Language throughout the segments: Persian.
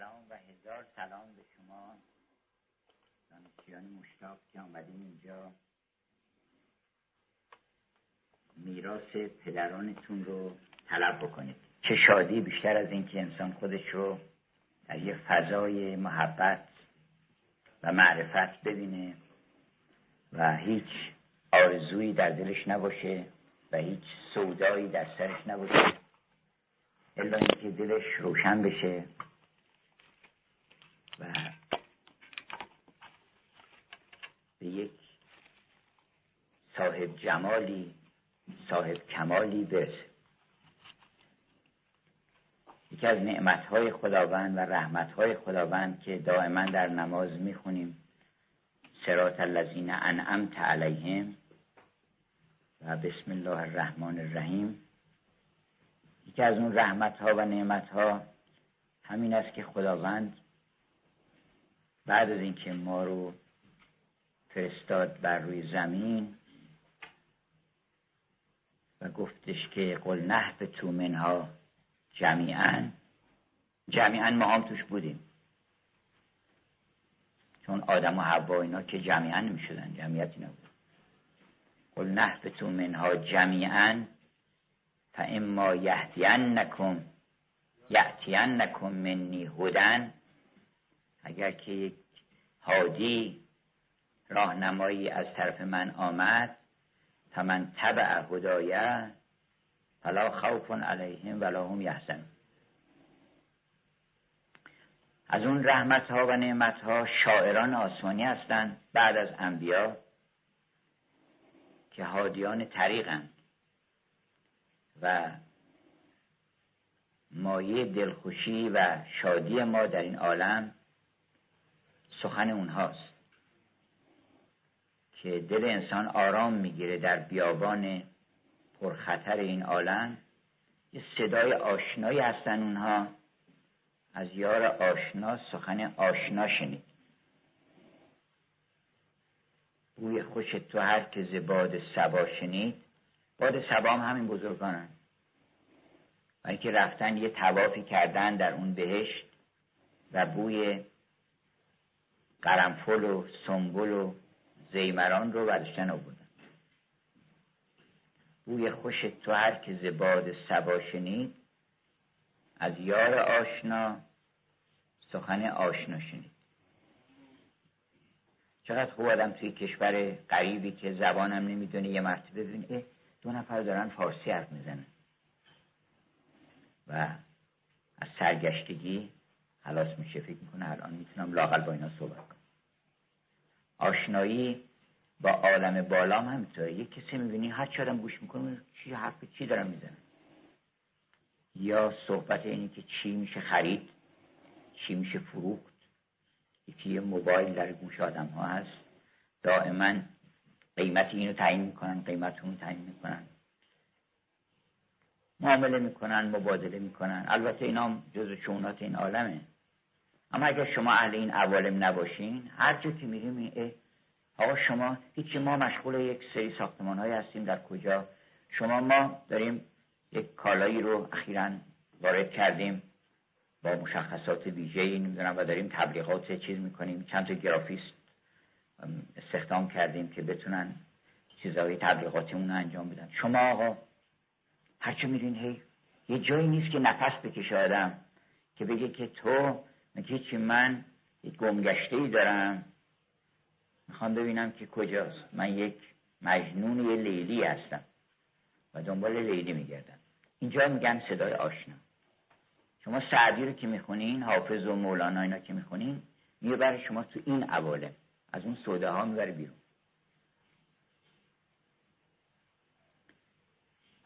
سلام و هزار سلام به شما. دانشجویان مشتاق که آمدین اینجا. میراث پدرانتون رو طلب بکنید. چه شادی بیشتر از اینکه انسان خودش رو در یه فضای محبت و معرفت ببینه و هیچ آرزویی در دلش نباشه و هیچ سودایی در سرش نباشه. الا اینکه دلش روشن بشه. و به یک صاحب جمالی صاحب کمالی برسه یکی از نعمتهای خداوند و رحمتهای خداوند که دائما در نماز می‌خونیم سرات الذین انعمت علیهم و بسم الله الرحمن الرحیم. یکی از اون رحمت ها و نعمت ها همین است که خداوند بعد از اینکه ما رو فرستاد بر روی زمین و گفتش که قل نه به تو منها جمیعا جمیعا ما هم توش بودیم. چون آدم و حوا اینا که جمیعا نمی شدن جمعیتی نبود قل نه به تو منها جمیعا فاما یهدینکم یأتینکم منی هدن اگر که هادی راهنمایی از طرف من آمد فمن تبع هدایه فلا خوف علیهم ولا هم یحزنون. از اون رحمت ها و نعمت ها شاعران آسمانی هستند بعد از انبیا که هادیان طریقند و مایه دلخوشی و شادی ما در این عالم سخن اونهاست که دل انسان آرام می‌گیره در بیابان پرخطر این عالم. یه صدای آشنایی هستن اونها. از یار آشنا سخن آشنا شنید. بوی خوش تو هر که زباد سبا شنید. باد سبا هم همین بزرگانن. و اینکه رفتن یه توافی کردن در اون بهشت و بوی قرنفل و سنبل و زیمران رو برداشتن آوردن. بوی خوش تو هر که زباد سبا شنید از یار آشنا سخن آشنا شنید. چقدر خوب آدم توی کشور غریبی که زبانم نمی‌دونه یه مرتبه ببین دو نفر دارن فارسی حرف می‌زنن. و از سرگشتگی خلاص میشه فکر می‌کنه الان می‌تونم لاقل با اینا صحبت آشنایی با عالم بالام همینطوره. یه کسی می‌بینی هر چی گوش می‌کنه چی حرف چی دارم می‌زنه. یا صحبت اینی که چی میشه خرید چی میشه فروخت. یکی یه موبایل در گوش آدم ها هست. دائما قیمت اینو تعیین می‌کنن قیمت اون تعیین می‌کنن. معامله می‌کنن مبادله می‌کنن. البته اینا جزو شونات این عالمه. اما اگر شما اهل این عوالم نباشین هر جا که میریم آقا شما هیچی ما مشغول یک سری ساختمان های هستیم. در کجا؟ شما ما داریم یک کالایی رو اخیرا وارد کردیم با مشخصات ویژه نمی‌دونم و داریم تبلیغات چیز می‌کنیم. چند تا گرافیست استخدام کردیم که بتونن چیزهای تبلیغاتی اون انجام بدن. شما آقا هرچه میرین هی یه جایی نیست که نفس بکشه آدم که بگه که تو میگه چی من یک گمگشته ای دارم. می‌خوام ببینم که کجاست. من یک مجنون یه لیلی هستم. و دنبال لیلی میگردم. اینجا میگن صدای آشنا. شما سعدی رو که می‌خونین حافظ و مولانا اینا که می‌خونین می‌بره شما تو این عوالم از اون سوده ها می‌بره بیرون.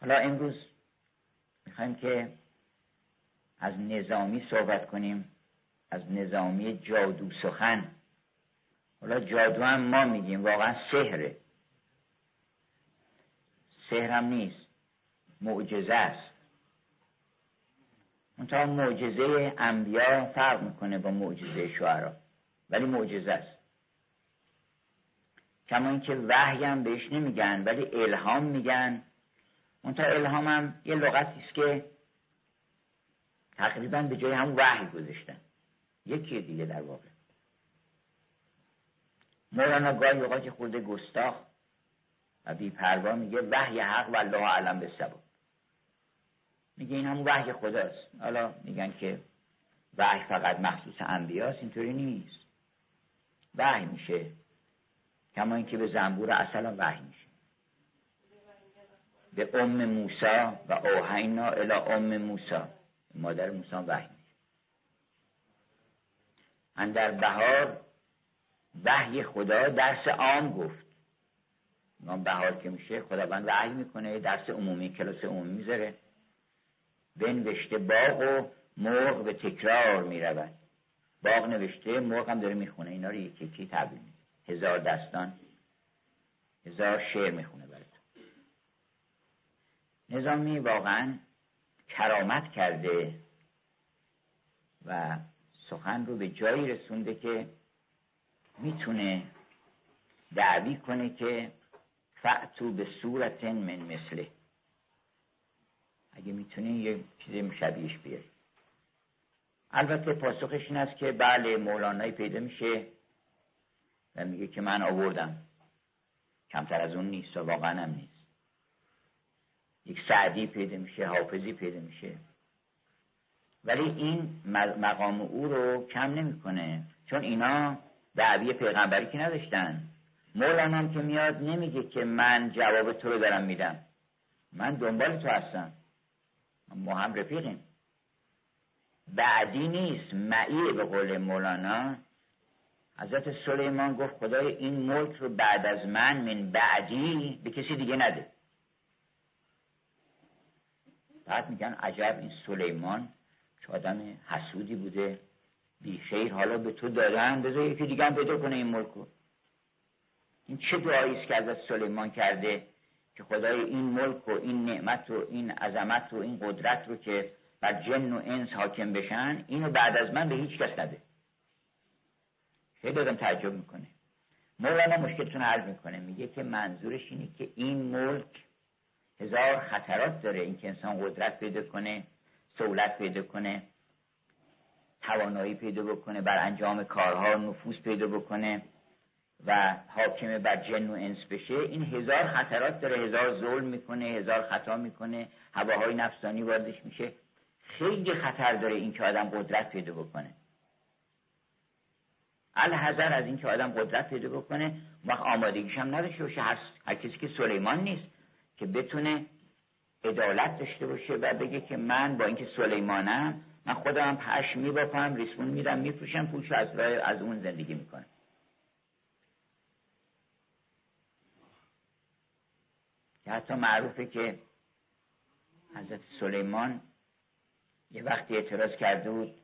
حالا امروز می‌خوایم که از نظامی صحبت کنیم. از نظامی جادو سخن. حالا جادو هم ما میگیم واقعا سحره. سحر هم نیست معجزه است. منتها معجزه انبیا فرق می‌کنه با معجزه شعرا ولی معجزه است. کما اینکه وحی هم بهش نمیگن ولی الهام میگن. منتها الهام هم یه لغتی است که تقریبا به جای هم وحی گذاشتن. یکی دیگه در واقع. مولانا گاهی اوقات خورده گستاخ و بیپروا میگه وحی حق و الله علم به سبب میگه این همون وحی خداست. حالا میگن که وحی فقط مخصوص انبیاست اینطوری نیست. وحی میشه. کما اینکه به زنبور اصلا وحی میشه. به ام موسا و اوهینا الى ام موسا مادر موسا وحی اندر بهار وحی خدا درس عام گفت. نام بهار که میشه خداوند وحی می‌کنه درس عمومی کلاس عمومی می‌ذاره. بنوشته باغ و مرغ به تکرار می‌رود. باغ نوشته مرغ هم داره می‌خونه. اینا رو یکی یکی تبدیل هزار دستان هزار شعر می‌خونه برای نظامی واقعا کرامت کرده و سخن رو به جایی رسونده که می‌تونه دعوی کنه که فعتو به صورت من مثله. اگه می‌تونه یه چیز شبیهش بیاری. البته پاسخش این است که بله مولانایی پیدا میشه و میگه که من آوردم. کمتر از اون نیست و واقعا هم نیست. یک سعدی پیدا میشه حافظی پیدا میشه. ولی این مقام او رو کم نمی‌کنه چون اینا دعوی پیغمبری که نداشتن. مولانا هم که میاد نمیگه که من جواب تو رو دارم میدم. من دنبال تو هستم. ما هم رفیقیم. بعدی نیست. معیه به قول مولانا. حضرت سلیمان گفت خدای این ملک رو بعد از من من بعدی به کسی دیگه نده. بعد میگن عجب این سلیمان. چه آدم حسودی بوده. بیخیر حالا به تو دادن. بذار یکی دیگه هم پیدا کنه این ملک رو این چه دعایی است که از سلیمان کرده که خدای این ملک و این نعمت و این عظمت و این قدرت رو که بر جن و انس حاکم بشن اینو بعد از من به هیچ کس نده. خیلی آدم تعجب می‌کنه. مولانا مشکلتون عرض می‌کنه. میگه که منظورش اینه که این ملک هزار خطرات داره. اینکه انسان قدرت پیدا کنه. سهولت پیدا کنه توانایی پیدا بکنه بر انجام کارها نفوذ پیدا بکنه و حاکم بر جن و انس بشه. این هزار خطرات داره هزار ظلم می‌کنه هزار خطا می‌کنه هواهای نفسانی واردش میشه. خیلی خطر داره این که آدم قدرت پیدا بکنه. الحذر از اینکه آدم قدرت پیدا بکنه وقت آمادگیش هم نداشته باشه. هر, هر کسی که سلیمان نیست که بتونه عدالت داشته باشه و بگه که من با اینکه سلیمانم من خودم پش میبافم ریسمون میدم میفروشم پولش از از اون زندگی می‌کنم. که حتی معروفه که حضرت سلیمان یه وقتی اعتراض کرده بود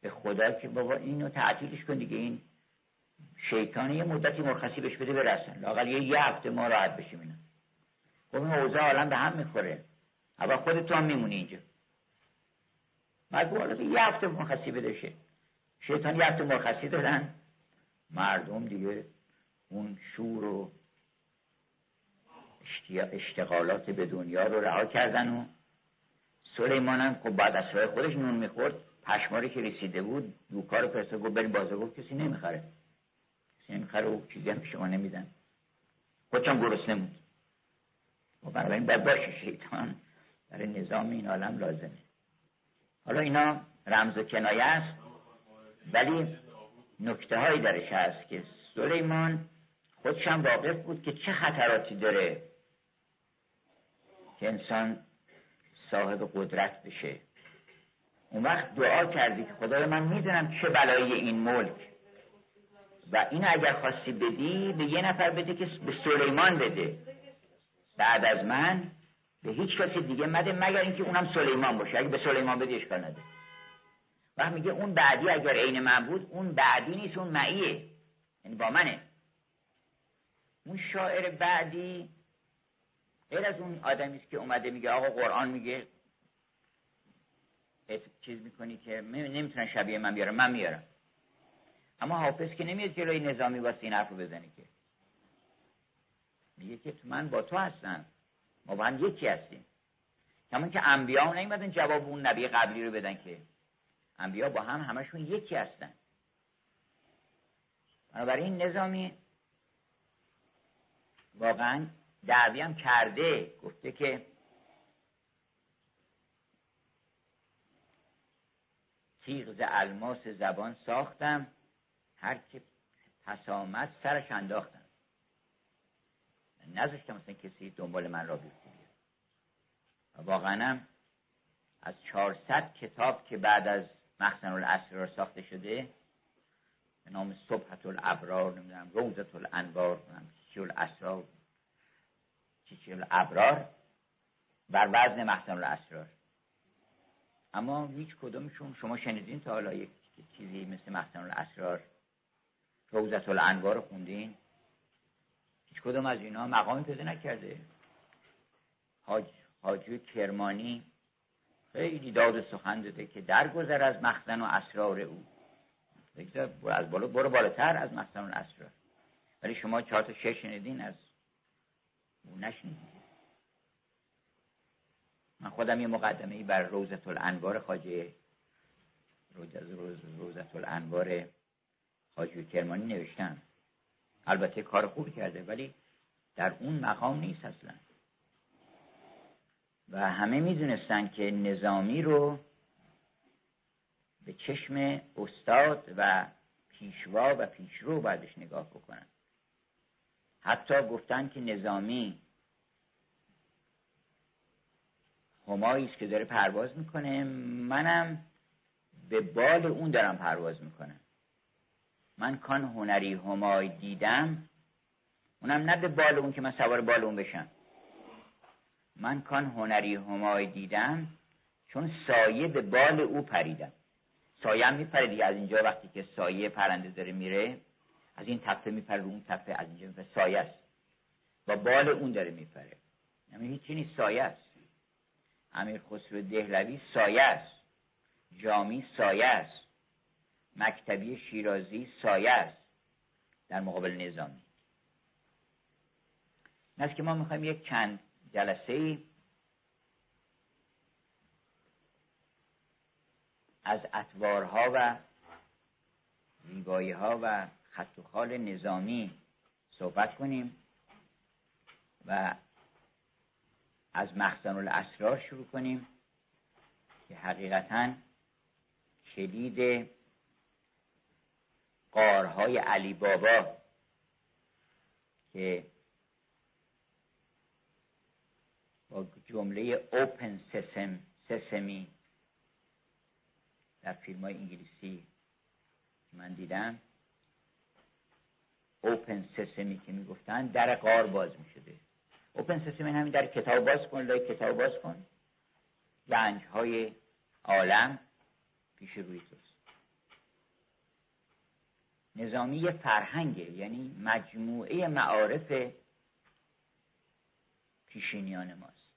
به خدا که بابا اینو تعطیلش کن دیگه این شیطانی یه مدتی مرخصی بهش بده برسن. لاقل یه یه هفته ما راحت بشیم اینا. خب این اوضاع به هم می‌خوره. اول خودت تو هم میمونی اینجا. حالا یه هفته مرخصی بده شیطان یه هفته مرخصی دادن. مردم دیگه اون شور و اشتغالات به دنیا رو رها کردن و سلیمان هم خب بعد از خودش نون می‌خورد. پشماری که رسیده بود دوکار پرسه گفت بریم بازار گفت کسی نمی‌خره. کسی نمی‌خره و چیزی هم شما نمیدن. خودشم گرسنه بود. و بنابراین باید باشه شیطان. برای نظام این عالم لازمه. حالا اینا رمز و کنایه است ولی نکته هایی درش هست که سلیمان خودشم واقف بود که چه خطراتی داره که انسان صاحب قدرت بشه. اون وقت دعا کردی که خدای من می‌دونم چه بلایی این ملک. و این اگر خواستی بدی به یه نفر بده که به سلیمان بده. بعد از من به هیچ کسی دیگه مده مگر اینکه اونم سلیمان باشه. اگه به سلیمان بدی اشکال نده وقت میگه اون بعدی اگر عین من بود اون بعدی نیست اون معیه. یعنی با منه. اون شاعر بعدی غیر از اون آدمی است که اومده میگه آقا قرآن میگه چیز می‌کنی که نمی‌تونن شبیه من بیارم من میارم. اما حافظ که نمیاد جلوی نظامی واسه این حرف رو بزنی که. میگه که من با تو هستم. ما با هم یکی هستیم. همون که انبیا نیومدن جواب اون نبی قبلی رو بدن که انبیا با هم همشون یکی هستن. بنابراین نظامی واقعا دعوی هم کرده. گفته که تیغ ز الماس زبان ساختم هر که آمد سرش انداختم. نذاشتم مثلا کسی دنبال من را بیفته واقعا از 400 کتاب که بعد از مخزن الاسرار ساخته شده به نام صبحت الابرار نمی‌دونم روزت الانوار چیچی الاسرار چیچی الابرار بر وزن مخزن الاسرار اما هیچ کدومشون شما شنیدین تا حالا یک چیزی مثل مخزن الاسرار روزت الانوار خوندین؟ هیچ کدوم از اینا مقامی پیدا نکرده. حاج حاجی کرمانی خیلی داد سخن داده که درگذر از مخزن و اسرار او. از بالا برو بالاتر از مخزن و اسرار. ولی شما چهار تا شش شنیدین از او نشنیدین. من خودم یه مقدمه ای بر روزت الانوار خاجه روزت الانوار حاجی کرمانی نوشتم. البته کار خوبی کرده ولی در اون مقام نیست اصلا. و همه می‌دونستن که نظامی رو به چشم استاد و پیشوا و پیشرو بعدش نگاه بکنن. حتی گفتن که نظامی همایی است که داره پرواز می‌کنه. منم به بال اون دارم پرواز می‌کنم. من کان هنری همای دیدم اونم نه به بال اون که من سوار بال اون بشم. من کان هنری همای دیدم چون سایه به بال او پریدم. سایه هم میپره دیگه از اینجا وقتی که سایه پرنده داره میره از این تپه میپره اون تپه از اینجا میپره. سایه است. و بال اون داره میپره. یعنی هیچی نیست سایه است. امیر خسرو دهلوی سایه است. جامی سایه است. مکتبی شیرازی سایه است در مقابل نظامی. این که ما می‌خوایم یک چند جلسه ای از اطوارها و زیبایی ها و خط و خال نظامی صحبت کنیم و از مخزن الاسرار شروع کنیم که حقیقتا کلید قارهای علی بابا که با جمله اوپن سسم سسمی در فیلم های انگلیسی من دیدم اوپن سسمی که می‌گفتن در قار باز می‌شده. اوپن سسمی همین در کتاب باز کن لای کتاب باز کن. گنج های عالم پیش روی توست. نظامی فرهنگه یعنی مجموعه معارف پیشینیان ماست.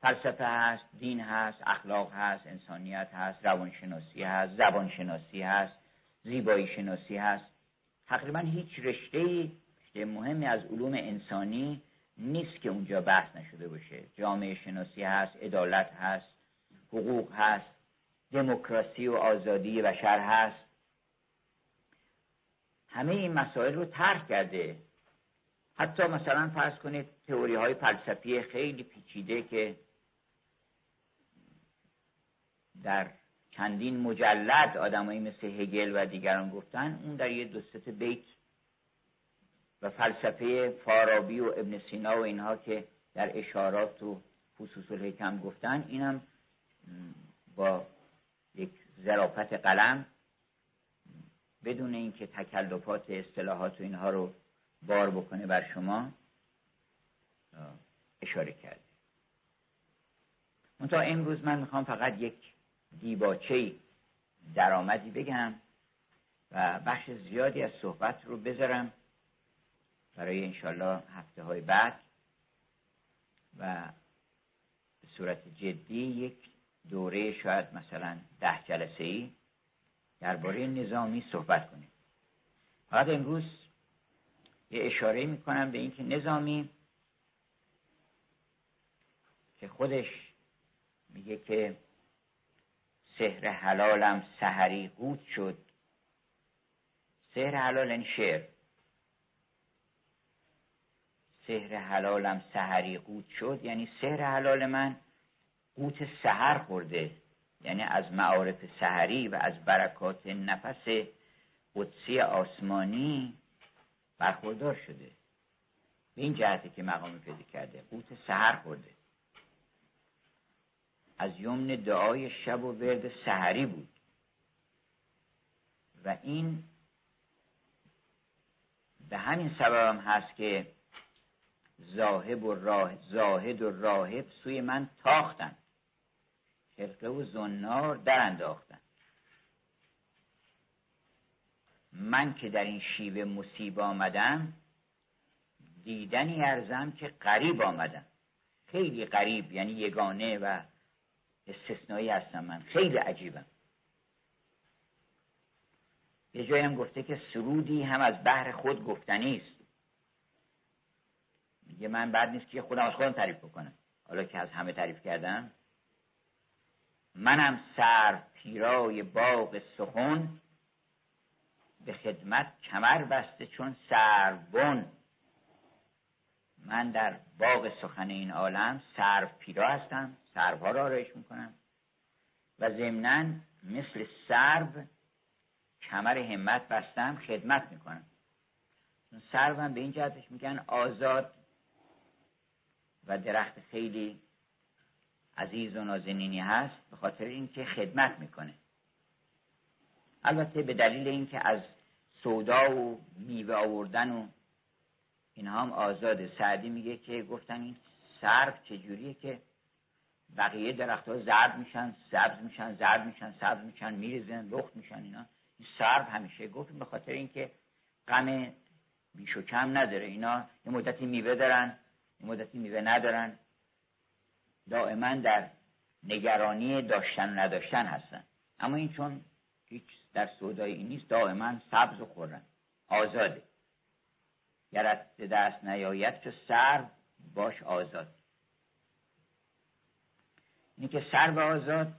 فلسفه هست دین هست اخلاق هست انسانیت هست روانشناسی هست زبانشناسی هست زیبایی شناسی هست. تقریبا هیچ رشته رشته مهمی از علوم انسانی نیست که اونجا بحث نشده باشه. جامعه شناسی هست عدالت هست حقوق هست دموکراسی و آزادی بشر هست. همه این مسائل رو طرح کرده. حتی مثلا فرض کنید تئوری های فلسفی خیلی پیچیده که در چندین مجلد آدمایی مثل هگل و دیگران گفتن اون در یه دو بیت و فلسفه فارابی و ابن سینا و اینها که در اشارات و خصوص الحکم گفتن اینم با یک ظرافت قلم بدون اینکه تکلفات اصطلاحات و اینها رو بار بکنه بر شما اشاره کرده منتها امروز من می‌خوام فقط یک دیباچه درآمدی بگم و بخش زیادی از صحبت رو بذارم برای انشالله هفته های بعد و به صورت جدی یک دوره شاید مثلا ده جلسه ای درباره نظامی صحبت کنیم. فقط امروز یه اشاره می‌کنم به اینکه نظامی که خودش میگه که سهر حلالم سحری قوت شد. سهر حلال یعنی شعر. سهر حلالم سحری قوت شد. یعنی سهر حلال من قوت سحر خورده. یعنی از معارف سحری و از برکات نفس قدسی آسمانی برخوردار شده. به این جهتی که مقام پیدا کرده قوت سحر خورده. از یمن دعای شب و ورد سحری بود. و این به همین سبب هم هست که زاهب و راه زاهد و راهب سوی من تاختن. خرقه و زنار در انداختن. من که در این شیوه مصیب آمدم دیدنی ارزم که قریب آمدم. خیلی قریب یعنی یگانه و استثنایی هستم من. خیلی عجیبم. یه جایی هم گفته که سرودی هم از بحر خود گفتنی است. میگه من بعد نیست که خودم از خودم تعریف بکنم. حالا که از همه تعریف کردم منم سر پیرای باغ سخن به خدمت کمر بسته چون سربن من در باغ سخن این عالم سرو پیرا هستم سروها را آرایش می‌کنم. و ضمنا مثل سرو کمر همت بستم خدمت می‌کنم. هم به این جهتش میگن آزاد و درخت خیلی عزیز و نازنینی هست به خاطر اینکه خدمت می‌کنه. البته به دلیل اینکه از سودا و میوه آوردن و اینها هم آزاده. سعدی میگه که گفتن این سرف چجوریه که بقیه درخت ها زرد میشن سبز میشن زرد میشن سبز میشن میریزن لخت میشن اینا. این سرف همیشه گفت به خاطر اینکه غم بیش و کم نداره. اینا یه مدتی میوه دارن یه مدتی میوه ندارن. دائما در نگرانی داشتن نداشتن هستن. اما این چون هیچ در سودای این نیست دائما سبز و خورن. آزاده. گرت دست نیاید که سر باش آزاد. اینی که سر و آزاد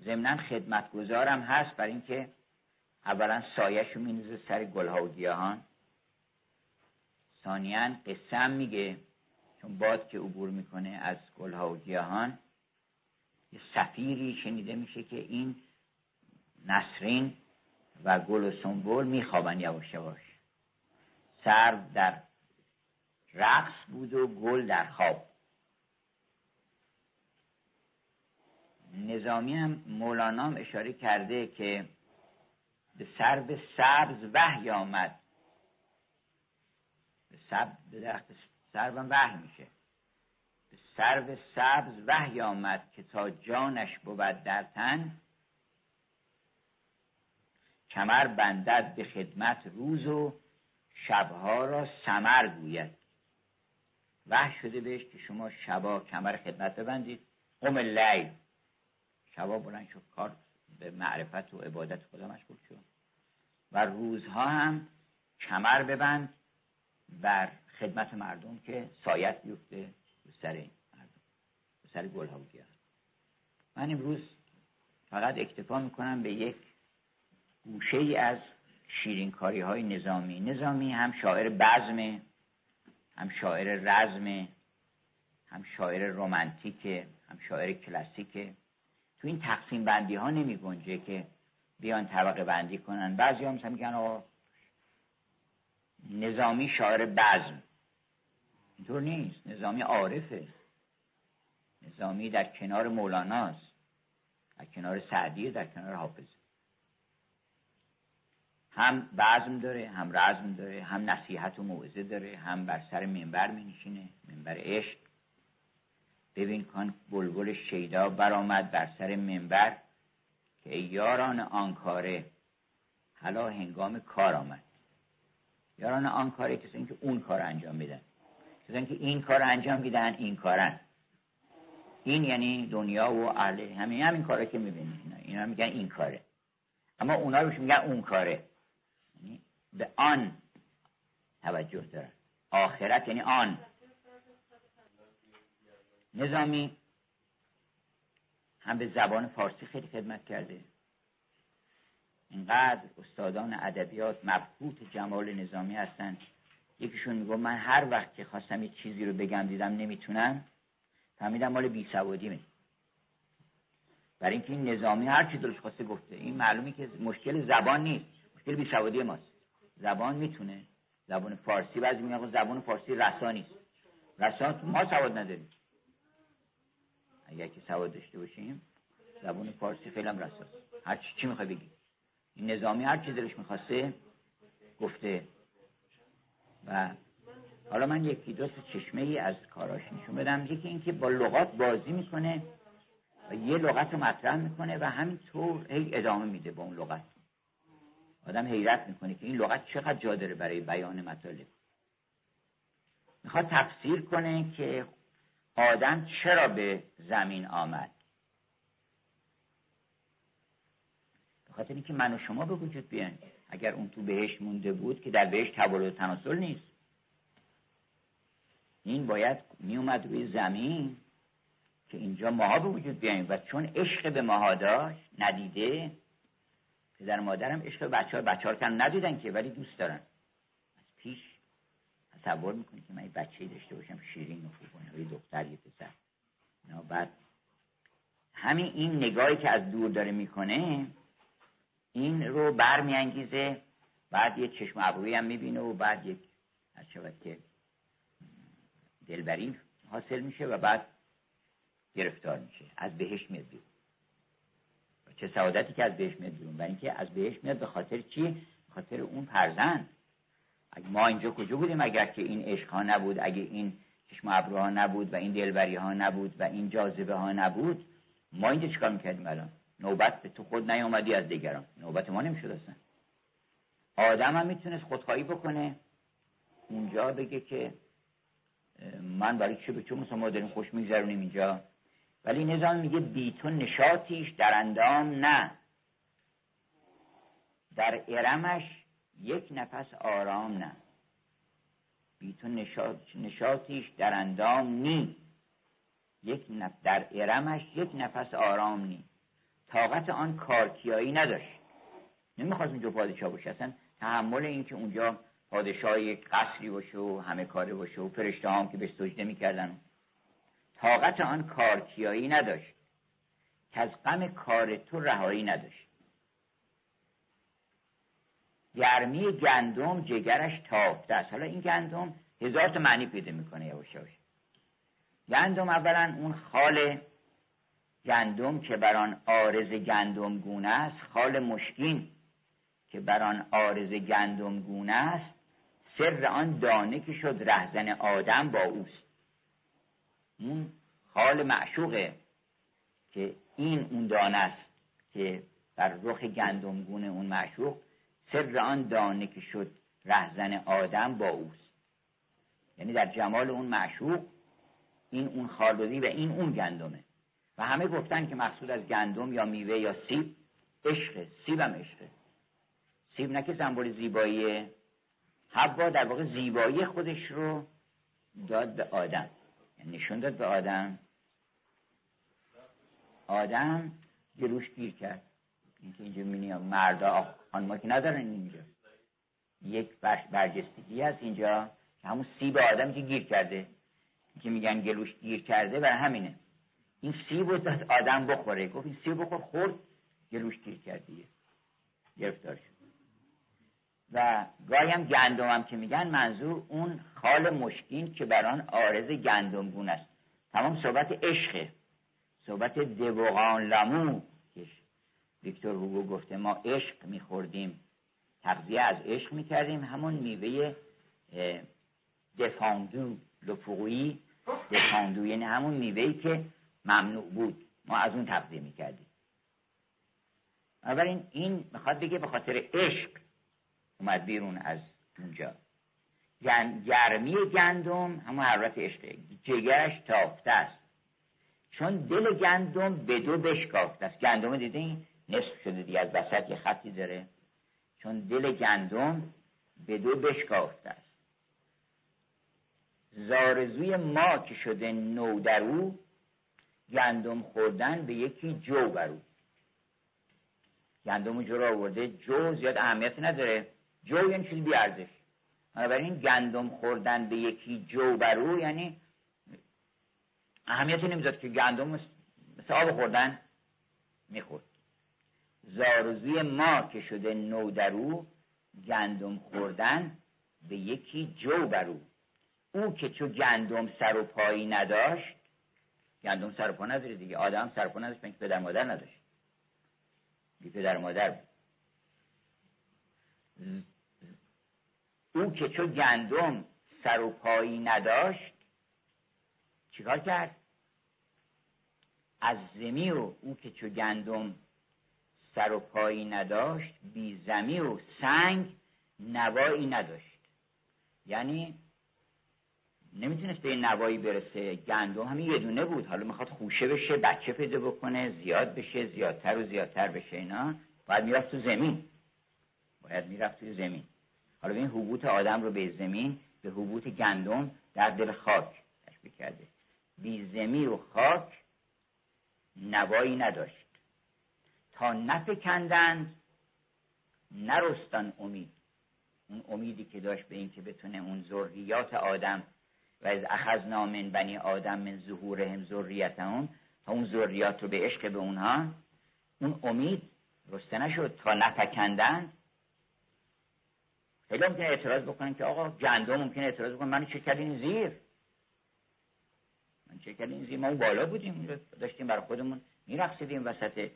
ضمنا خدمتگزارم هست بر اینکه اولا سایش رو مینوزه سر گلها و گیاهان. ثانیا قسم میگه. چون باد که عبور می‌کنه از گلها و گیاهان یه سفیری شنیده میشه که این نسرین و گل و سنبول میخوابن یواش یواش. سر در رقص بود و گل در خواب. نظامی هم مولانا هم اشاره کرده که به سر سبز وحی آمد. به سب به درخت سربم وحی میشه. به سرو سبز وحی آمد که تا جانش بود در تن کمر بندد به خدمت روز و شبها را سمر گوید. وحی شده بهش که شما شبا کمر خدمت ببندید. قم لیل. شبا بلند شد کار به معرفت و عبادت خدا مشغول شد و روزها هم کمر ببند بر خدمت مردم که سایت بیفته به سر مردم به سر گل ها من امروز فقط اکتفا می‌کنم به یک گوشه ای از شیرینکاری های نظامی. نظامی هم شاعر بزمه هم شاعر رزمه هم شاعر رومانتیکه هم شاعر کلاسیکه تو این تقسیم بندی ها نمی گنجه که بیان طبقه بندی کنن. بعضی هم میگن نظامی شاعر بزم. اینطور نیست. نظامی عارفه. نظامی در کنار مولاناست. در کنار سعدیه در کنار حافظ. هم بزم داره هم رزم داره هم نصیحت و موعظه داره هم بر سر منبر می نشینه منبر عشق. ببین کان بلبل شیدا برآمد بر سر منبر که یاران آن کاره حالا هنگام کار آمد. یاران آن کاره کسی که اون کار انجام میدن. کسی که این کار انجام میدن این کارن. این یعنی دنیا و اهل همین همین کاره که می‌بینید اینا اینا میگن این کاره. اما اونا روش میگن اون کاره. یعنی به آن توجه دارن. آخرت یعنی آن. نظامی هم به زبان فارسی خیلی خدمت کرده. اینقدر استادان ادبیات مبهوت جمال نظامی هستن. یکیشون میگو من هر وقت که خواستم یه چیزی رو بگم دیدم نمی‌تونم. فهمیدم مال بی سوادی برای اینکه این نظامی هر چی دلش خواسته گفته. این معلومی که مشکل زبان نیست. مشکل بی سوادی ماست. زبان می‌تونه زبان فارسی بعضی میگن زبان فارسی رسا نیست. رسا ما سواد نداریم. اگر که سواد داشته باشیم زبان فارسی فعلا رساست. هر چی, چی می‌خوای بگی. این نظامی هر چی دلش می‌خواسته گفته. و حالا من یکی دو چشمه ای از کاراش نشون بدم. یکی اینکه با لغات بازی می‌کنه و یه لغت رو مطرح می‌کنه و همینطور هی ادامه میده با اون لغت. آدم حیرت می‌کنه که این لغت چقدر جا داره برای بیان مطالب. می‌خواد تفسیر کنه که آدم چرا به زمین آمد. خاطر اینکه من و شما به وجود بیان اگر اون تو بهش مونده بود که در بهش تولد و تناسل نیست. این باید میومد روی زمین که اینجا ماها به وجود بیاییم و چون عشق به ماها داشت ندیده پدر مادرم عشق بچه ها بچه ها ندیدن که ولی دوست دارن. از پیش تصور می‌کنی که من بچه داشته باشم شیرین و خوب یه دختر یه پسر. بعد همین این نگاهی که از دور داره می‌کنه این رو برمیانگیزه بعد یه چشم ابرویی هم می‌بینه و بعد یک از که دلبری حاصل میشه و بعد گرفتار میشه. از بهش میاد بیرون. چه سعادتی که از بهش میاد بیرون. برای اینکه از بهش میاد به خاطر چی؟ خاطر اون فرزند. اگه ما اینجا کجا بودیم؟ اگر که این عشق ها نبود اگه این چشم ابروها نبود و این دلبری ها نبود و این جاذبه ها نبود ما اینجا چیکار می‌کردیم الان؟ نوبت به تو خود نیامدی از دیگران. نوبت ما نمی‌شد اصلا. آدم هم می‌تونست خودخواهی بکنه. اونجا بگه که من برای چه به چون ما داریم خوش میگذرونیم اینجا؟ ولی نظام میگه بی تو نشاتیش در اندام نه. در ارمش یک نفس آرام نه. بی تو نشات نشاتیش در اندام نی. یک نف... در ارمش یک نفس آرام نی. طاقت آن کارکیایی نداشت. نمی‌خواست اونجا پادشاه باشه. اصلا تحمل این که اونجا پادشاه یک قصری باشه و همه کاره باشه و فرشته هم که به سجده می‌کردن. طاقت آن کارکیایی نداشت. که از غم کار تو رهایی نداشت. گرمی گندم جگرش تافته است. حالا این گندم هزار تا معنی پیدا می‌کنه یواش یواش گندم اولا اون خال گندم که بر آن آرز گندم گونه است خال مشکین که بر آن آرز گندم گونه است سر آن دانه که شد رهزن آدم با اوست. اون حال معشوقه که این اون دانه است که بر رخ گندمگون اون معشوق سر آن دانه که شد رهزن آدم با اوست. یعنی در جمال اون معشوق این اون خالدی و این اون گندمه. و همه گفتن که مقصود از گندم یا میوه یا سیب عشقه سیبم عشقه سیب نه که زنبول زیباییه. حوا در واقع زیبایی خودش رو داد به آدم. یعنی نشون داد به آدم. آدم گلوش گیر کرد. اینکه اینجا مینی مردا ما که ندارن اینجا. یک برجستگی هست اینجا. که همون سیب آدم که گیر کرده. که میگن گلوش گیر کرده برای همینه. این سیب رو داد آدم بخوره. گفت این سیب بخور خورد گلوش گیر کردیه گرفتار شد. و گاهی هم گندم هم که میگن منظور اون خال مشکین که بر آن آرز گندمگون است. تمام صحبت عشقه. صحبت دوغان لمو که ویکتور هوگو گفته ما عشق میخوردیم. تغذیه از عشق می‌کردیم. همون میوه دفاندو لفوقی دفاندو یعنی همون میوهی که ممنوع بود. ما از اون تغذیه می‌کردیم. اولین این می‌خواد بگه به خاطر عشق اومد بیرون از اونجا. گرمی گندم همون حرارت عشقه جگرش تافته است. چون دل گندم به دو بشکافته است. گندم دیدین؟ نصف شده دیگه از وسط یه خطی داره. چون دل گندم به دو بشکافته است. زارزوی ما که شده نو در او گندم خوردن به یکی جو برو. گندم جو را آورده جو زیاد اهمیت نداره. جو یعنی چیز بیارزش. بنابراین گندم خوردن به یکی جو برو یعنی اهمیتی نمی‌زد که گندم مثل آب خوردن می‌خورد. زارزوی ما که شده نو درو گندم خوردن به یکی جو برو. او که چو گندم سر و پایی نداشت گندم سر و پا نداره دیگه. آدم سر و پا نداشت که پدر مادر نداشت؟ بی پدر مادر او که چو گندم سر و پایی نداشت چیکار کرد؟ از زمی و او که چو گندم سر و پایی نداشت بی زمی و سنگ نوایی نداشت. یعنی نمی‌تونست به نوایی برسه. گندم همین یه دونه بود. حالا می‌خواد خوشه بشه بچه پیدا بکنه زیاد بشه زیادتر و زیادتر بشه اینا. باید می‌رفت تو زمین. باید می‌رفت تو زمین. حالا این حبوط آدم رو به زمین به حبوط گندم در دل خاک تشبیه کرده. بی زمین و خاک نوایی نداشت. تا نفکندند نرستان امید. اون امیدی که داشت به اینکه بتونه اون ذریات آدم و از اخذنا من بنی آدم من ظهورهم ذریتهم تا اون ذریات رو به عشق به اونها اون امید رسته نشد تا نفکندند خیلی ممکنه اعتراض بکنن که آقا گندم ممکنه اعتراض بکنن. منو چه کردین زیر. من چه کردین زیر. ما اون بالا بودیم. داشتیم برای خودمون میرقصیدیم وسط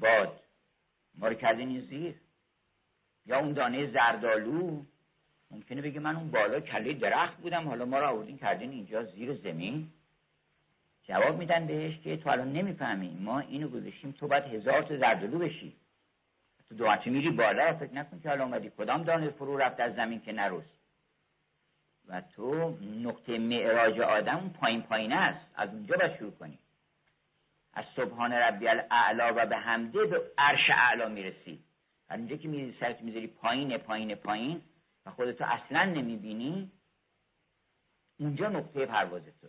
باد. ما رو کردین زیر. یا اون دانه زردالو ممکنه بگه من اون بالا کله درخت بودم حالا ما رو آوردین کردین اینجا زیر زمین. جواب میدن بهش که تو الان نمی‌فهمی ما اینو گذاشتیم تو باید هزار تا زردالو بشی. تو دو میری بالا فکر نکن که حالا اومدی کدام دانه فرو رفت از زمین که نرست. و تو نقطه معراج آدم پایین پایین است از اونجا باید شروع کنی. از سبحان ربی الاعلا و به حمده به عرش اعلا می‌رسی. از اینجا که میری سرت می‌ذاری پایین پایین پایین و خودتو اصلا نمی‌بینی اونجا نقطه پرواز تو.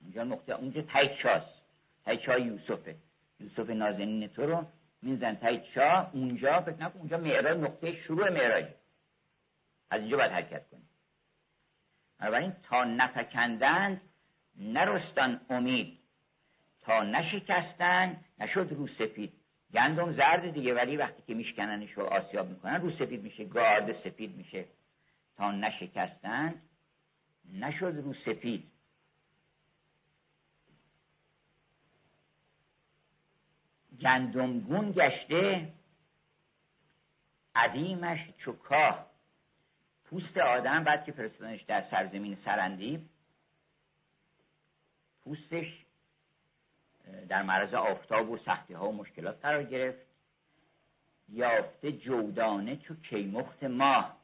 اونجا نقطه اونجا تای چاست تای چای یوسفه. یوسف نازنین تو رو میزن تای چا اونجا فکر نکن اونجا معراج نقطه شروع معراج از اینجا باید حرکت کنی. بنابراین تا نفکندند نرستان امید. تا نشکستن نشد رو سفید. گندم زرد دیگه ولی وقتی که میشکننش رو آسیاب می‌کنن رو سفید میشه گارد سفید میشه. تا نشکستن نشد رو سفید گندمگون گشته عدیمش چوکاه پوست آدم بعد که فرستادنش در سرزمین سرندیب پوستش در معرض آفتاب و سختی ها و مشکلات قرار گرفت. یافته جودانه چو کیمخت ماه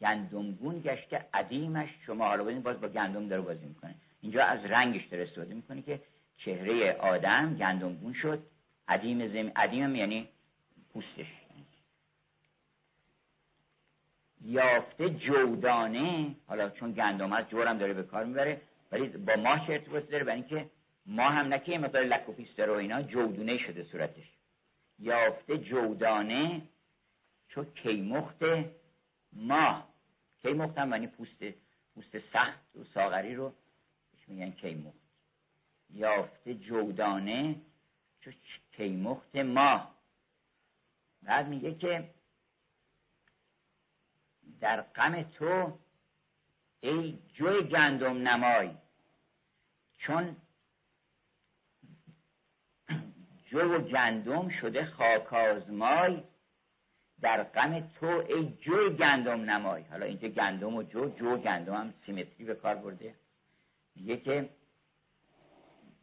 گندمگون گشته عدیمش. شما حالا ببینید باز با گندم داره بازی می‌کنه. اینجا از رنگش داره استفاده می‌کنه که چهره آدم گندمگون شد. عدیم زمین عدیم یعنی پوستش. یافته جودانه حالا چون گندم هست جورم داره به کار می‌بره ولی با ماه چه ارتباطی داره برای اینکه ما هم نکه مقدار لک و اینا جودونه شده صورتش. یافته جودانه چو کیمخت ماه کیمخت هم معنی پوست پوست سخت و ساغری رو میگن کیمخت. یافته جودانه چو کیمخت ماه بعد میگه که در غم تو ای جوی گندم نمای. چون جو گندم شده خاک آزمای در غم تو ای جو گندم نمای. حالا اینجا گندم و جو جو گندم هم سیمتری به کار برده. میگه که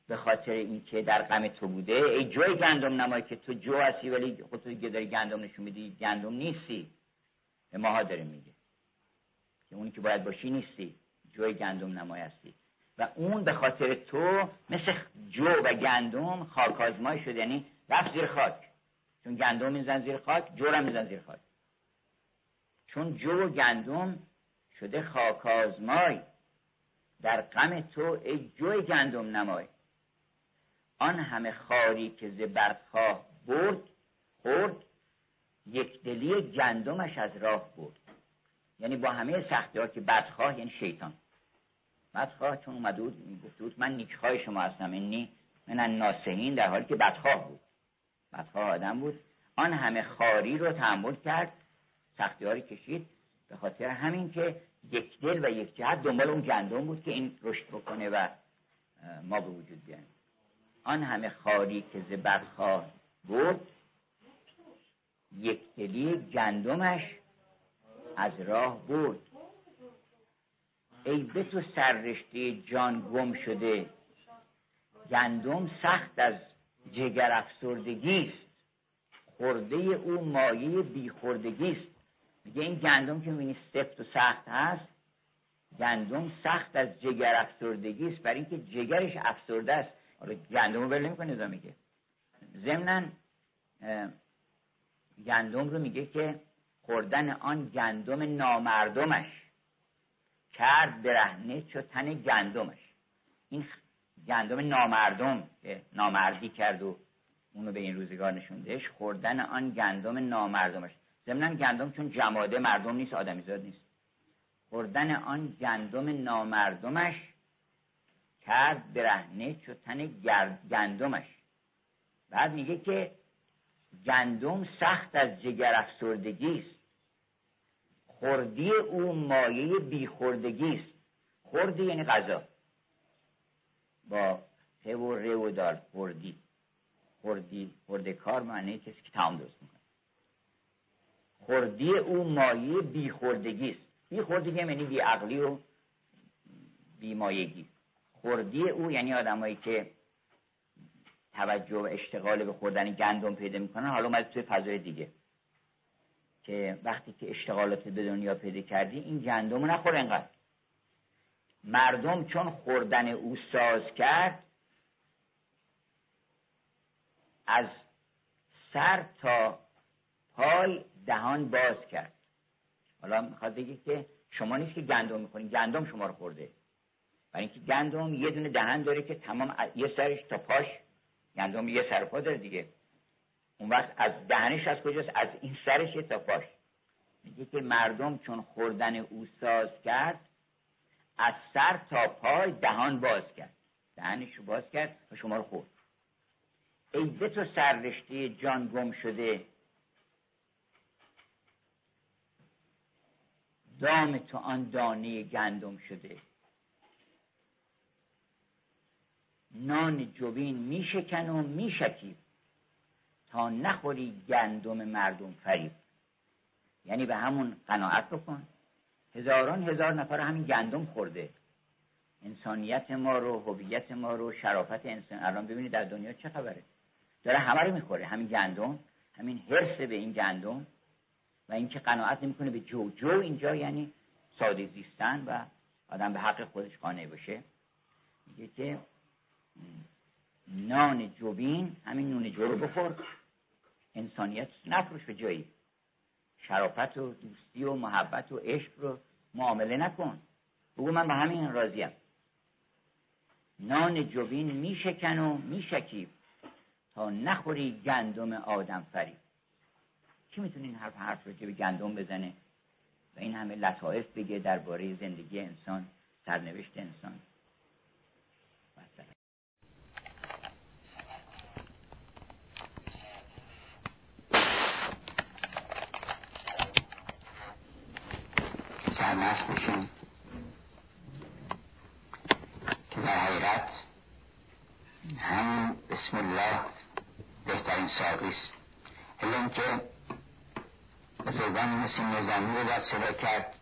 به خاطر اینکه در غم تو بوده ای جوی گندم نمای که تو جو هستی ولی خودت دیگه داری گندم نشون میدی گندم نیستی. به ماها داره میگه. که اونی که باید باشی نیستی. جوی گندم نمای هستی. و اون به خاطر تو مثل جو و گندم خاک آزمای شد. یعنی رفت زیر خاک. چون گندم میزن زیر خاک جو هم میزن زیر خاک. چون جو و گندم شده خاک آزمای در غم تو ای جوی گندم نمای. آن همه خاری که ز بردخواه برد خورد یک دلی گندمش از راه برد. یعنی با همه سختی ها که بدخواه یعنی شیطان. بدخواه چون اومده بود بود من نیکخواه شما هستم. اینی من ناسهین در حالی که بدخواه بود. بدخواه آدم بود. آن همه خاری رو تحمل کرد سختیاری کشید به خاطر همین که یک دل و یک جهت دنبال اون گندم بود که این رشد بکنه و ما به وجود بیایم آن همه خاری که ز بود یک دلی گندمش از راه بود. ای به تو سررشته جان گم شده. گندم سخت از جگر افسردگی است. خورده او مایه بیخوردگی است. میگه این گندم که می‌بینی سفت و سخت هست گندم سخت از جگر افسردگی است. برای اینکه جگرش افسرده است. حالا گندم رو بل نمی‌کنه میگه. ضمنا گندم رو میگه که خوردن آن گندم نامردمش. کرد برهنه چو تن گندمش. این گندم نامردم که نامردی کرد و اونو به این روزگار نشوندهش خوردن آن گندم نامردمش. ضمنا گندم چون جماده مردم نیست آدمیزاد نیست. خوردن آن گندم نامردمش کرد برهنه چو تن گندمش. بعد میگه که گندم سخت از جگر افسردگی است. خوردی او مایه بیخوردگی است. خوردی یعنی غذا. با ه و ر و دال خوردی. خوردی خورده کار معنی کسی که تمام درست می‌کنه. خوردی او مایه بیخوردگی است. بیخوردگی یعنی بی عقلی و بیمایگی. خوردی او یعنی آدمایی که توجه و اشتغال به خوردن گندم پیدا می‌کنن حالا اومد توی فضای دیگه. که وقتی که اشتغالات به دنیا پیدا کردی این گندم نخور انقدر. مردم چون خوردن او ساز کرد از سر تا پای دهان باز کرد. حالا می‌خواد بگه که شما نیست که گندم می‌خورین گندم شما رو خورده. برای اینکه گندم یه دونه دهن داره که تمام یه سرش تا پاش گندم یه سر پا داره دیگه. اون وقت از دهنش از کجاست؟ از این سرش تا پاش میگه که مردم چون خوردن او ساز کرد از سر تا پای دهان باز کرد. دهنش رو باز کرد و شما رو خورد. ای به تو سررشته جان گم شده. دام تو آن دانه گندم شده. نان جوین میشکن و میشکیب تا نخوری گندم مردم فریب. یعنی به همون قناعت بکن. هزاران هزار نفر همین گندم خورده. انسانیت ما رو هویت ما رو شرافت انسان الان ببینید در دنیا چه خبره؟ داره همه رو می‌خوره. همین گندم همین حرس به این گندم و اینکه قناعت نمی‌کنه به جو. جو اینجا یعنی ساده زیستن و آدم به حق خودش قانع باشه میگه که نان جوبین همین نون جو رو بخور. انسانیت نفروش به جایی. شرافت و دوستی و محبت و عشق رو معامله نکن. بگو من به همین راضیم. نان جوین میشکن و میشکیب تا نخوری گندم آدم فریب کی می‌تونه این حرف حرف رو به گندم بزنه؟ و این همه لطایف بگه درباره زندگی انسان سرنوشت انسان. بشیم که در حقیقت همین بسم الله بهترین ساقی است الا اینکه بزرگان مثل نظامی رو باید صدا کرد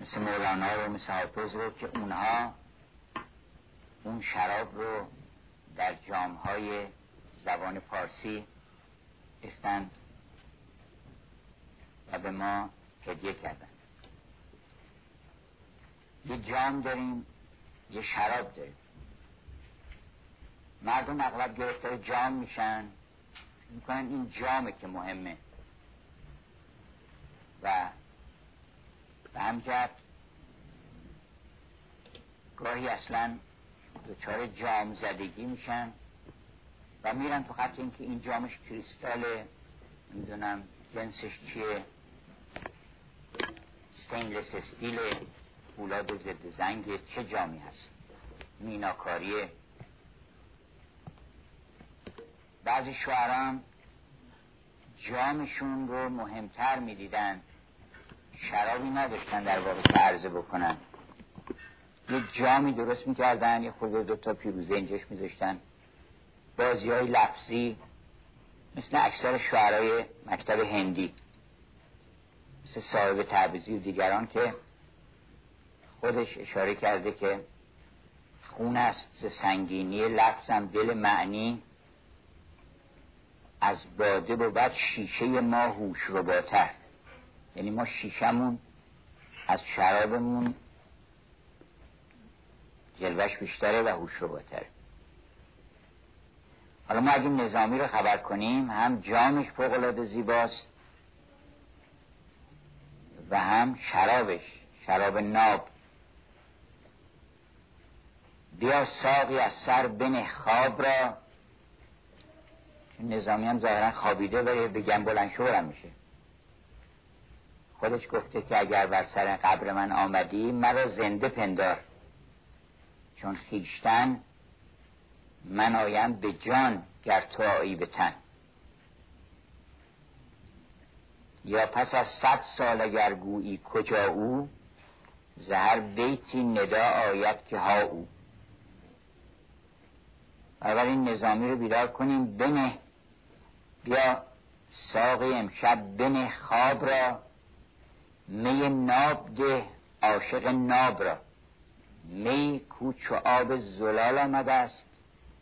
مثل مولانا رو مثل حافظ رو که اونها اون شراب رو در جامهای زبان فارسی ریختند و به ما هدیه کردن. یه جام داریم یه شراب داریم. مردم اغلب گرفتار جام میشن. می‌کنن این جامه که مهمه. و به همجرد گاهی اصلا دچار جام زدگی میشن و میرن تو خط اینکه این جامش کریستال می‌دونم جنسش چیه. ستینلس استیل فولاد ضد زنگ چه جامی هست؟ میناکاریه. بعضی شوهران جامشون رو مهمتر می‌دیدن. شرابی نداشتن در واقع عرضه بکنن. یه جامی درست می‌کردن یه خود دوتا پیروزه اینجاش میذاشتن. بازی های لفظی مثل اکثر شعرهای مکتب هندی مثل صاحب تعبیزی و دیگران که خودش اشاره کرده که خون است سنگینی لفظم دل معنی. از باده و بعد شیشه ما هوش رو باتر یعنی ما شیشمون از شرابمون جلوش بیشتره و هوش رو باتره حالا ما اگه نظامی رو خبر کنیم هم جامش فوق زیباست و هم شرابش شراب ناب. بیا ساقی از سر بنه خواب را. نظامی هم ظاهرا خوابیده و بگم بلند شورم میشه. خودش گفته که اگر بر سر قبر من آمدی مرا زنده پندار. چون خیشتن من آیم به جان گر تو آیی به تن. یا پس از صد سال اگر گویی کجا او زهر بیتی ندا آید که ها او. این نظامی رو بیدار کنیم بنه. بیا ساقی امشب بنه خواب را. می ناب ده عاشق ناب را. می کوچ و آب زلال آمده است.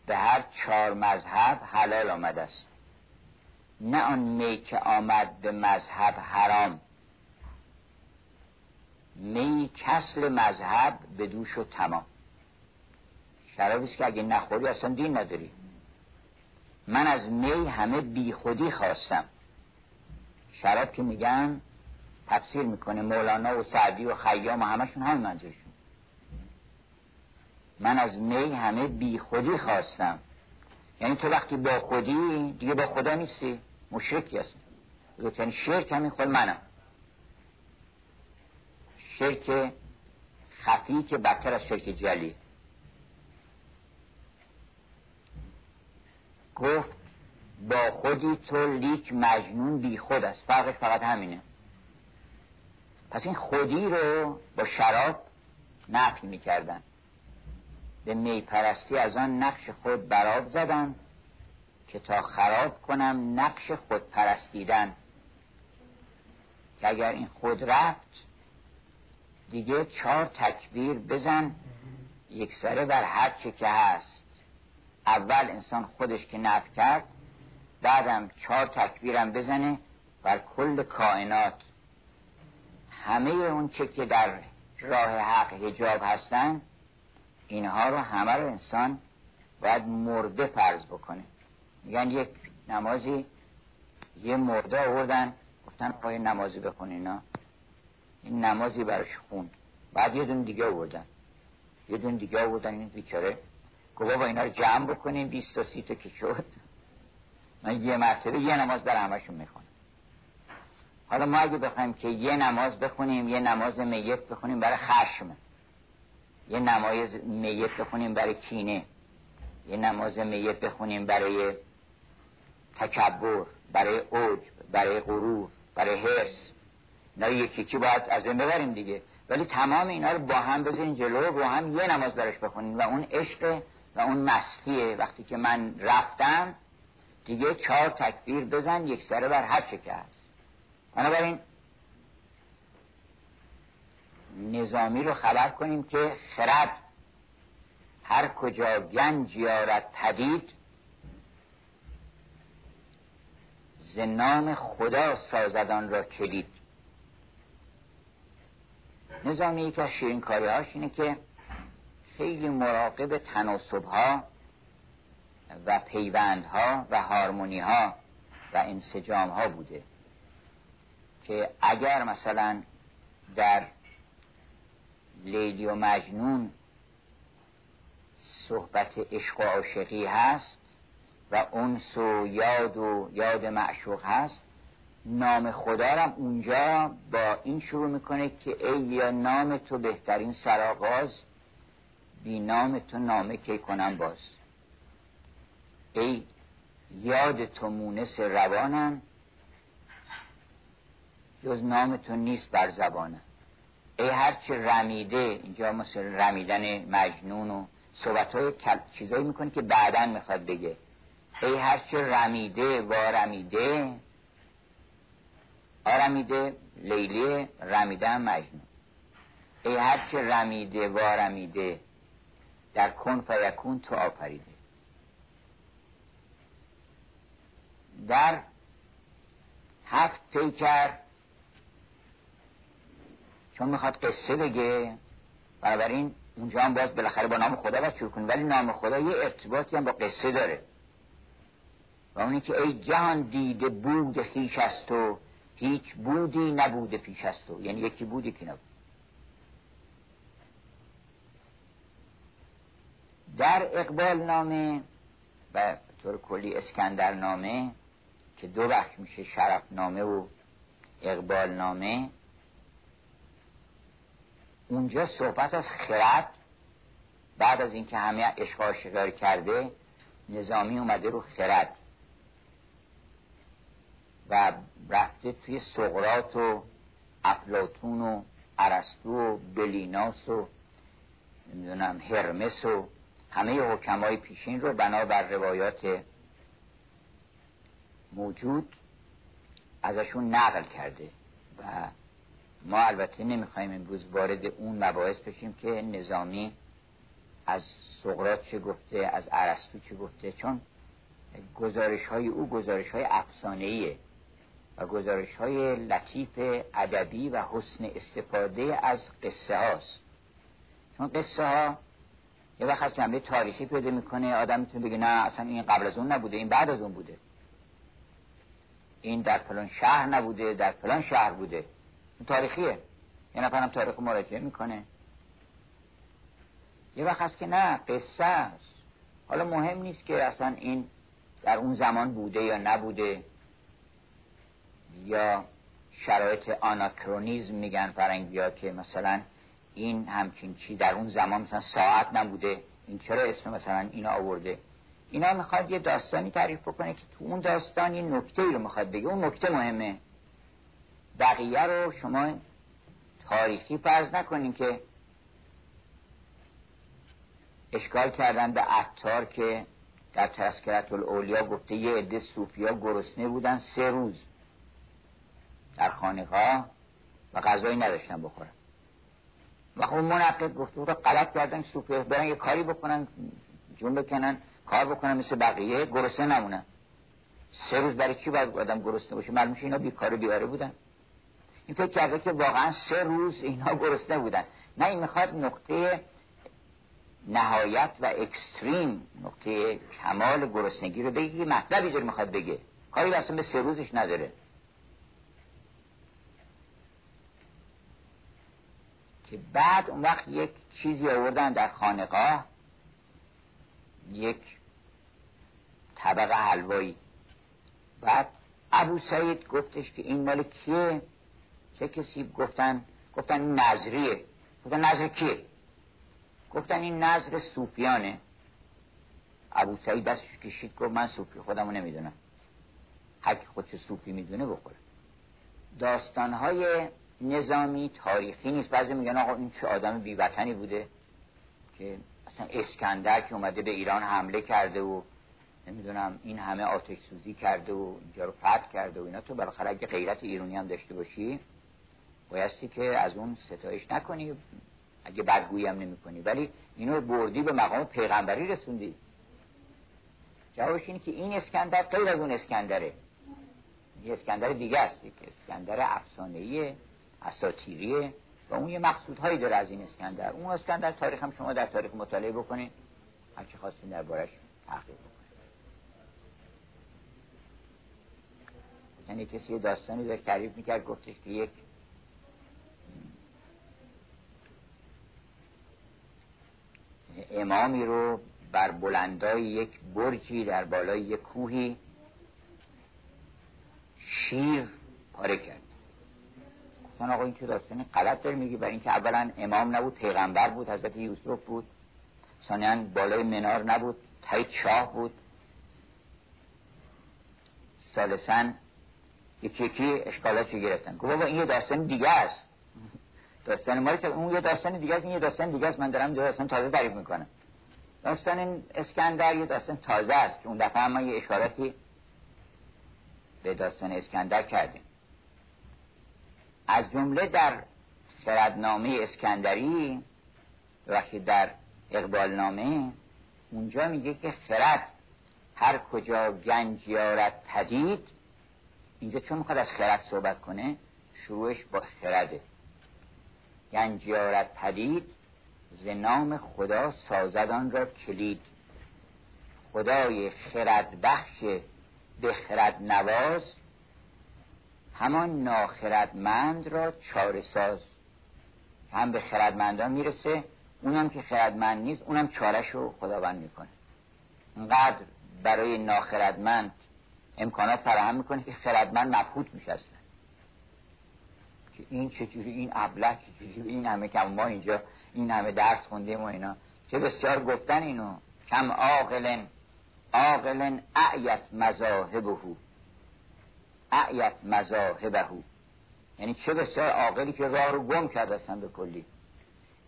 به هر چهار مذهب حلال آمده است. نه آن می که آمد به مذهب حرام. می کسل مذهب به دوش و تمام. شرابیست که اگه نخوری اصلا دین نداری. من از می همه بیخودی خواستم. شراب که میگن تفسیر می‌کنه مولانا و سعدی و خیام و همشون همین منظورشون. من از می همه بی خودی خواستم. یعنی تو وقتی با خودی دیگه با خدا نیستی. مشرکی هستی. یعنی شرک همین خود منم. شرک خفی که بدتر از شرک جلی گفت با خودی تو لیک مجنون بی خود است. فرقش فقط همینه. پس این خودی رو با شراب نفی می‌کردن. به میپرستی از آن نقش خود براب زدم که تا خراب کنم نقش خود پرستیدن. که اگر این خود رفت دیگه چهار تکبیر بزن یک سره بر هر چه که هست. اول انسان خودش که نف کرد بعدم چهار تکبیرم بزنه بر کل کائنات. همه اون چه که در راه حق هجاب هستن اینها رو همه رو انسان باید مرده فرض بکنه. میگن یک نمازی یه مرده آوردن گفتن پای نمازی بخون اینا. این نمازی براش خوند بعد یه دون دیگه آوردن. یه دون دیگه آوردن این بیچاره گفت با اینا رو جمع بکنیم 20 تا سی تا که شد. من یه مرتبه یه نماز برای همشون می‌خونم. حالا ما اگه بخوایم که یه نماز بخونیم یه نماز میت بخونیم برای خشم. یه نماز میت بخونیم برای کینه. یه نماز میت بخونیم برای تکبر برای اوج برای غرور برای حرس اینا یکی یکی باید از بین ببریم دیگه. ولی تمام اینا رو با هم بذارین جلو با هم یه نماز درش بخونیم و اون عشق و اون مستیه وقتی که من رفتم دیگه چهار تکبیر بزن یک سره بر هر چه که هست بنابراین نظامی رو خبر کنیم که خرد هر کجا گنج یارد پدید زنام خدا سازدان را کلید. نظامی یک از شیرین هاش اینه که خیلی مراقب تناسب ها و پیوندها و هارمونی ها و انسجام ها بوده که اگر مثلا در لیلی و مجنون صحبت عشق و عاشقی هست و اونس و یاد و یاد معشوق هست نام خدا هم اونجا با این شروع می‌کنه که ای یا نام تو بهترین سراغاز بی نام تو نامه کی کنم باز. ای یاد تو مونس روانم. جز نام تو نیست بر زبانم. ای هرچه رمیده اینجا مثل رمیدن مجنون و صحبت های چیزایی می‌کنه که بعدا می‌خواد بگه. ای هرچه رمیده و رمیده. آرمیده لیلی رمیده مجنون. ای هرچه رمیده و رمیده. در کن فیکون تو آفریده در هفت پیکر چون می‌خواد قصه بگه بنابراین اونجا هم باز بالاخره با نام خدا باید شروع ولی نام خدا یه ارتباطی هم با قصه داره. و اونی که ای جهان دیده بود خیش از تو هیچ بودی نبوده پیش از تو یعنی یکی بودی که نبود. در اقبال نامه و طور کلی اسکندر نامه که دو وقت میشه شرف نامه و اقبال نامه اونجا صحبت از خرد بعد از اینکه همه اشغال شکار کرده نظامی اومده رو خرد و رفته توی سقرات و افلاتون و عرستو و بلیناس و نمی‌دونم هرمس و همه حکمای پیشین رو بنابر روایات موجود ازشون نقل کرده و ما البته نمی‌خوایم امروز وارد اون مباحث بشیم که نظامی از سقرات چه گفته از عرستو چه گفته چون گزارش های او گزارش های افسانه و گزارش های لطیف ادبی و حسن استفاده از قصه هاست. چون قصه ها یه وقت از جنبه تاریخی پیدا می‌کنه آدم می‌تونه بگه نه اصلا این قبل از اون نبوده این بعد از اون بوده. این در فلان شهر نبوده در فلان شهر بوده. این تاریخیه. یه نفرم تاریخ مراجعه می‌کنه. یه وقت هست که نه قصه است. حالا مهم نیست که اصلا این در اون زمان بوده یا نبوده. یا شرایط آناکرونیزم میگن فرنگی که مثلا این همچین چی در اون زمان مثلا ساعت نبوده این چرا اسم مثلا اینا آورده؟ اینا می‌خواد یه داستانی تعریف بکنه که تو اون داستان یه نکته ای رو می‌خواد بگه. اون نکته مهمه. بقیه رو شما تاریخی فرض نکنین که اشکال کردن به عطار که در تذکرت الاولیا گفته یه عده صوفیا گرسنه بودن سه روز در خانقاه و غذایی نداشتن بخورن. و خب منقب گفته بود غلط کردن صوفیا برن یه کاری بکنن جون بکنن کار بکنن مثل بقیه گرسنه نمونن. سه روز برای چی باید آدم گرسنه باشه؟ معلوم اینا بیکار بیاره بودن. این فکر کرده که واقعا سه روز اینها گرسنه بودن. نه این می‌خواد نقطه نهایت و اکستریم نقطه کمال گرسنگی رو بگه مطلبی داره می‌خواد بگه. کاری اصلا به سه روزش نداره. که بعد اون وقت یک چیزی آوردن در خانقاه یک طبق حلوایی. بعد ابو سعید گفتش که این مال کیه؟ چه کسی گفتن؟ گفتن این نظریه. گفتن نظر کیه؟ گفتن این نظر صوفیانه. ابو سعید دستش کشید گفت من صوفی خودمو نمی‌دونم. هر کی خودش صوفی می‌دونه بخوره. داستانهای نظامی تاریخی نیست. بعضی میگن آقا این چه آدم بیوطنی بوده که اصلا اسکندر که اومده به ایران حمله کرده و نمی‌دونم این همه آتش سوزی کرده و اینجا رو فتح کرده و اینا. تو بالاخره اگه غیرت ایرانی هم داشته باشی بایستی که از اون ستایش نکنی. اگه بدگویی هم نمی کنی ولی اینو بردی به مقام پیغمبری رسوندی. جوابش اینه که این اسکندر غیر از اون اسکندره. یه اسکندر دیگه است که اسکندر افسانه‌ای اساطیریه و اون یه مقصودهایی داره از این اسکندر. اون اسکندر تاریخ هم شما در تاریخ مطالعه بکنید. هر چی خواستین دربارش تحقیق بکنید یعنی کسی یه داستانی داشت تعریف می‌کرد گفتش که یک امامی رو بر بلندای یک برجی در بالای یک کوهی شیر پاره کرد. گفتن آقا این چه داستانی غلط داری میگی برای اینکه اولا امام نبود پیغمبر بود حضرت یوسف بود. ثانیا بالای منار نبود تای چاه بود. سالسن یکی یکی اشکالاتشو گرفتن. گفت بابا این یه داستان دیگه است. داستان ما اون یه داستان دیگه است این یه داستان دیگه است. من دارم داستان تازه تعریف می‌کنم. داستان اسکندر یه داستان تازه است اون دفعه ما یه اشاراتی به داستان اسکندر کردیم. از جمله در خردنامه اسکندری وقتی در اقبالنامه اونجا میگه که خرد هر کجا گنج یارد پدید اینجا چون می‌خواد از خرد صحبت کنه شروعش با خرده. گنج یارد پدید ز نام خدا سازدان را کلید. خدای خرد بخش به خرد نواز همان ناخردمند را چاره ساز هم به خردمندان می‌رسه اونم که خردمند نیست اونم چارش رو خداوند می‌کنه. انقدر برای ناخردمند امکانات فراهم می‌کنه که خردمند مبهوت میشه که این چجوری این ابله چجوری این همه که ما اینجا این همه درس خوندیم و اینا. چه بسیار گفتن اینو. کم عاقلن عاقلن اعیت مذاهبه. اعیت مذاهبه. یعنی چه بسیار عاقلی که راه رو گم کرده اصلا به کلی.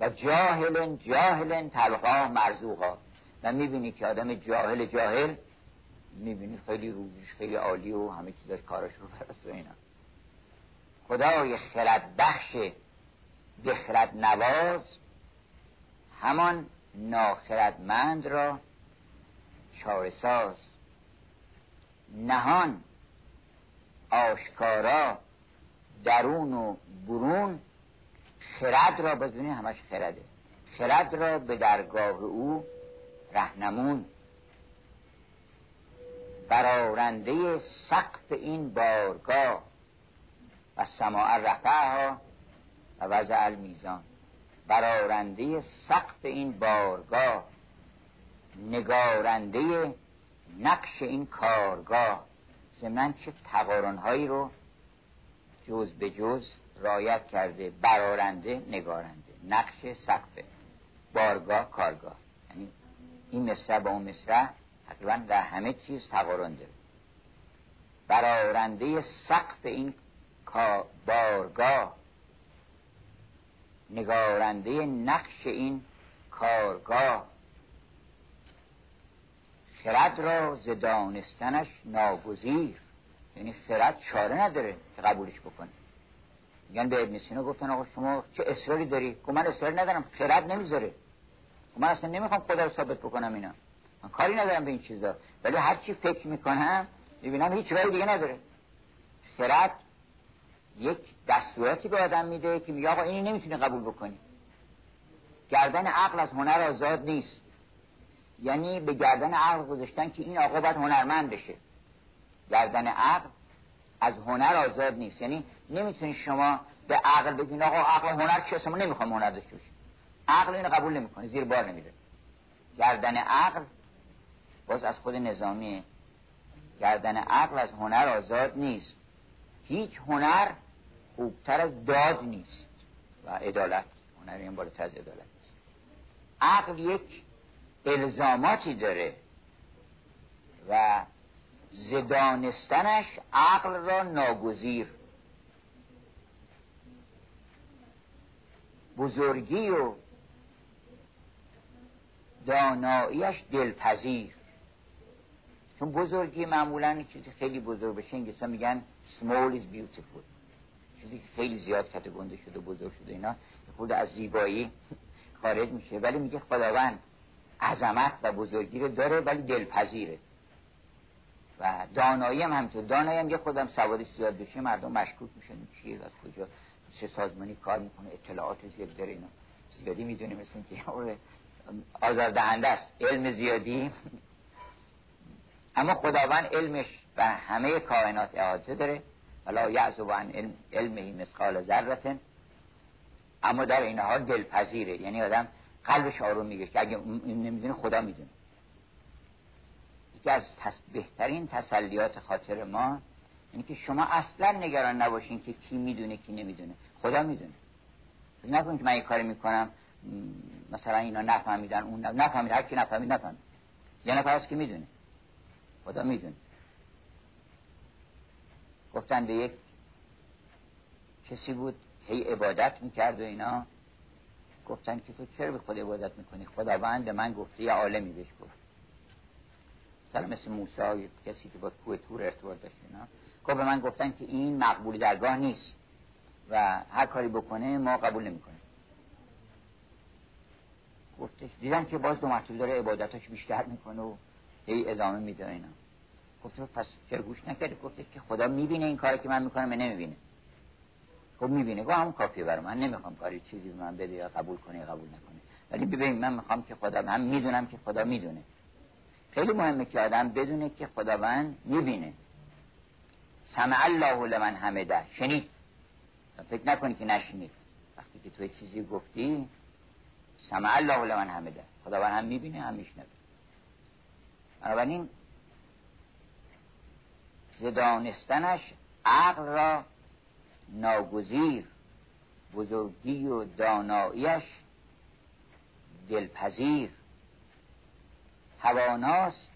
و جاهلن جاهلن تلقا مرزوقا. و می‌بینی که آدم جاهل جاهل می‌بینی خیلی روزش خیلی عالی و همه چیزاش کارش رو برست و اینا. خدای خرد بخش بخرد نواز همان ناخردمند را چارساز نهان آشکارا درون و برون خرد را بدونی همش خرده. خرد را به درگاه او رهنمون. برارنده سقف این بارگاه. و سماع رفعها و وضع المیزان. برارنده سقف این بارگاه. نگارنده نقش این کارگاه. ضمن چه تقارنهایی رو جز به جز رایت کرده برارنده نگارنده نقش سقف بارگاه کارگاه. یعنی این مصرع با اون مصرع تقریبا در همه چیز تقارن داره. برارنده سقف این بارگاه نگارنده نقش این کارگاه خرد را زدانستنش ناگزیر. یعنی خرد چاره نداره که قبولش بکنه. میگن به ابن سینا گفتن آقا شما چه اصراری داری؟ که من اصراری ندارم خرد نمی‌ذاره. من اصلا نمی‌خوام خدا رو ثابت بکنم اینا. من کاری ندارم به این چیزا. ولی هر چی فکر می‌کنم می‌بینم هیچ رای دیگه نداره. خرد یک دستوراتی به آدم میده که میگه آقا اینی نمی‌تونی قبول بکنی. گردن عقل از هنر آزاد نیست. یعنی به گردن عقل گذاشتن که این آقا باید هنرمند بشه. گردن عقل از هنر آزاد نیست. یعنی نمی‌تونی شما به عقل بگین آقا عقل هنر چیه؟ ما نمی‌خوام هنر داشته باشیم. عقل اینو قبول نمی‌کنه. زیر بار نمیده گردن عقل باز از خود نظامی گردن عقل از هنر آزاد نیست. هیچ هنر خوبتر از داد نیست. و عدالت. هنر این بالاتر از عدالت. عقل یک الزاماتی داره و زدانستنش عقل را ناگزیر. بزرگی و داناییش دلپذیر. چون بزرگی معمولا چیزی خیلی بزرگ بشه انگلیسا میگن small is beautiful. چیزی خیلی زیاد کت گنده شده بزرگ شده اینا خود از زیبایی خارج میشه. ولی میگه خداوند عظمت و بزرگی رو داره ولی دلپذیره. و دانایی هم همینطور. دانایی هم یه خودم سواری زیاد بشه مردم مشکوک میشن. چیه؟ از کجا؟ چه سازمانی کار می‌کنه؟ اطلاعات زیاد داره اینا. زیادی می‌دونی مثل که آزاردهنده است. علم زیادی. اما خداوند علمش و همه کائنات احاطه داره. ولا یعزو عن علم علمه مثقال ذره اما در این حال دلپذیره. یعنی آدم قلبش آروم میگه که اگه این نمی‌دونه خدا می‌دونه. که از بهترین تسلیات خاطر ما اینه که شما اصلا نگران نباشین که کی می‌دونه کی نمی‌دونه. خدا می‌دونه. نکنید که من یه کاری می‌کنم مثلا اینا نفهمیدن اون نفهمید هر کی نفهمید نفهمید. یه نفر هست که می‌دونه. خدا می‌دونه. گفتن به یک کسی بود هی عبادت می‌کرد و اینا. گفتن که تو چرا به خود عبادت می‌کنی؟ خداوند من گفته یه عالمی بهش گفت. مثلا مثل موسی کسی که با کوه تور ارتباط داشت اینا. گفت به من گفتن که این مقبول درگاه نیست و هر کاری بکنه ما قبول نمی‌کنه گفتش دیدم که باز دو مرتبه داره عبادتاش بیشتر می‌کنه و هی ادامه میده اینا. گفت پس چرا گوش نکرده گفتش که خدا می‌بینه این کاری که من می‌کنم نمی‌بینه. خب می‌بینه گفت همون کافیه برای من نمی‌خوام کاری چیزی به من بده یا قبول کنه یا قبول نکنه. ولی ببین من می‌خوام که خدا من می‌دونم که خدا می‌دونه. خیلی مهمه که آدم بدونه که خداوند می‌بینه. سمع الله لمن حمده شنید. فکر نکنی که نشنید وقتی که تو چیزی گفتی سمع الله لمن حمده خداوند هم می‌بینه هم میشنوه. بنابراین زدانستنش عقل را ناگزیر بزرگی و داناییش دلپذیر. تواناست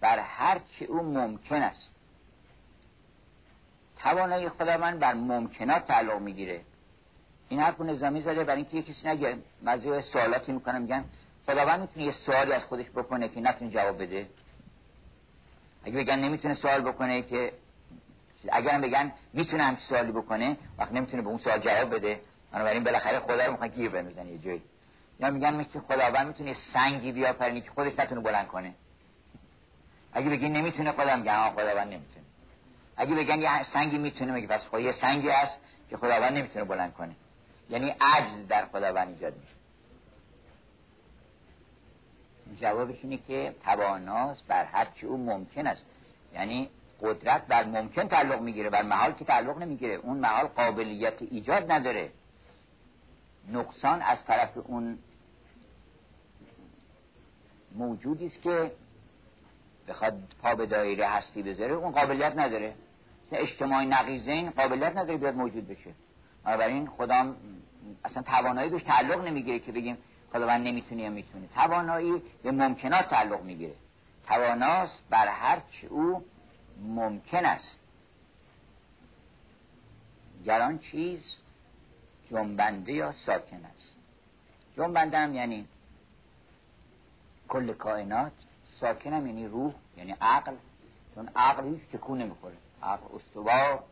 بر هر چه او ممکن است. توانایی خداوند بر ممکنات تعلق می‌گیره. این حرف نظامی زده برای اینکه کسی نگه مرزی سوالاتی می‌کنه میگن خداوند می‌تونه یه سوالی از خودش بکنه که نتونه جواب بده. اگه بگن نمی‌تونه سوال بکنه که اگر بگن می‌تونه هم سوالی بکنه وقت نمی‌تونه به اون سوال جواب بده. بنابراین بالاخره خدا رو می‌خوان گیر بندازن یه جایی. یا میگن که خداوند می‌تونه سنگی بیافرینه که خودش نتونه بلند کنه. اگه بگین نمی‌تونه خدا میگن خداوند نمی‌تونه. اگه بگن یه سنگی می‌تونه میگه پس خدا یه سنگی هست که خداوند نمی‌تونه بلند کنه. یعنی عجز در خداوند ایجاد میشه. جوابش اینه که تواناست بر هر چی او ممکن است. یعنی قدرت بر ممکن تعلق می‌گیره بر محال که تعلق نمی‌گیره اون محال قابلیت ایجاد نداره. نقصان از طرف اون موجودی است که بخواد پا به دایره هستی بذاره اون قابلیت نداره. اجتماعی نقیزین قابلیت نداره بیاد موجود بشه. بنابراین خدا اصلا توانایی بهش تعلق نمی‌گیره که بگیم خداوند نمی‌تونه یا می‌تونه. توانایی به ممکنات تعلق می‌گیره. تواناست بر هر چه او ممکن است. گران چیز جنبنده یا ساکن است. جنبنده هم یعنی کل کائنات ساکن هم یعنی روح یعنی عقل. چون عقل هیچ تکون نمی‌خوره. عقل استوا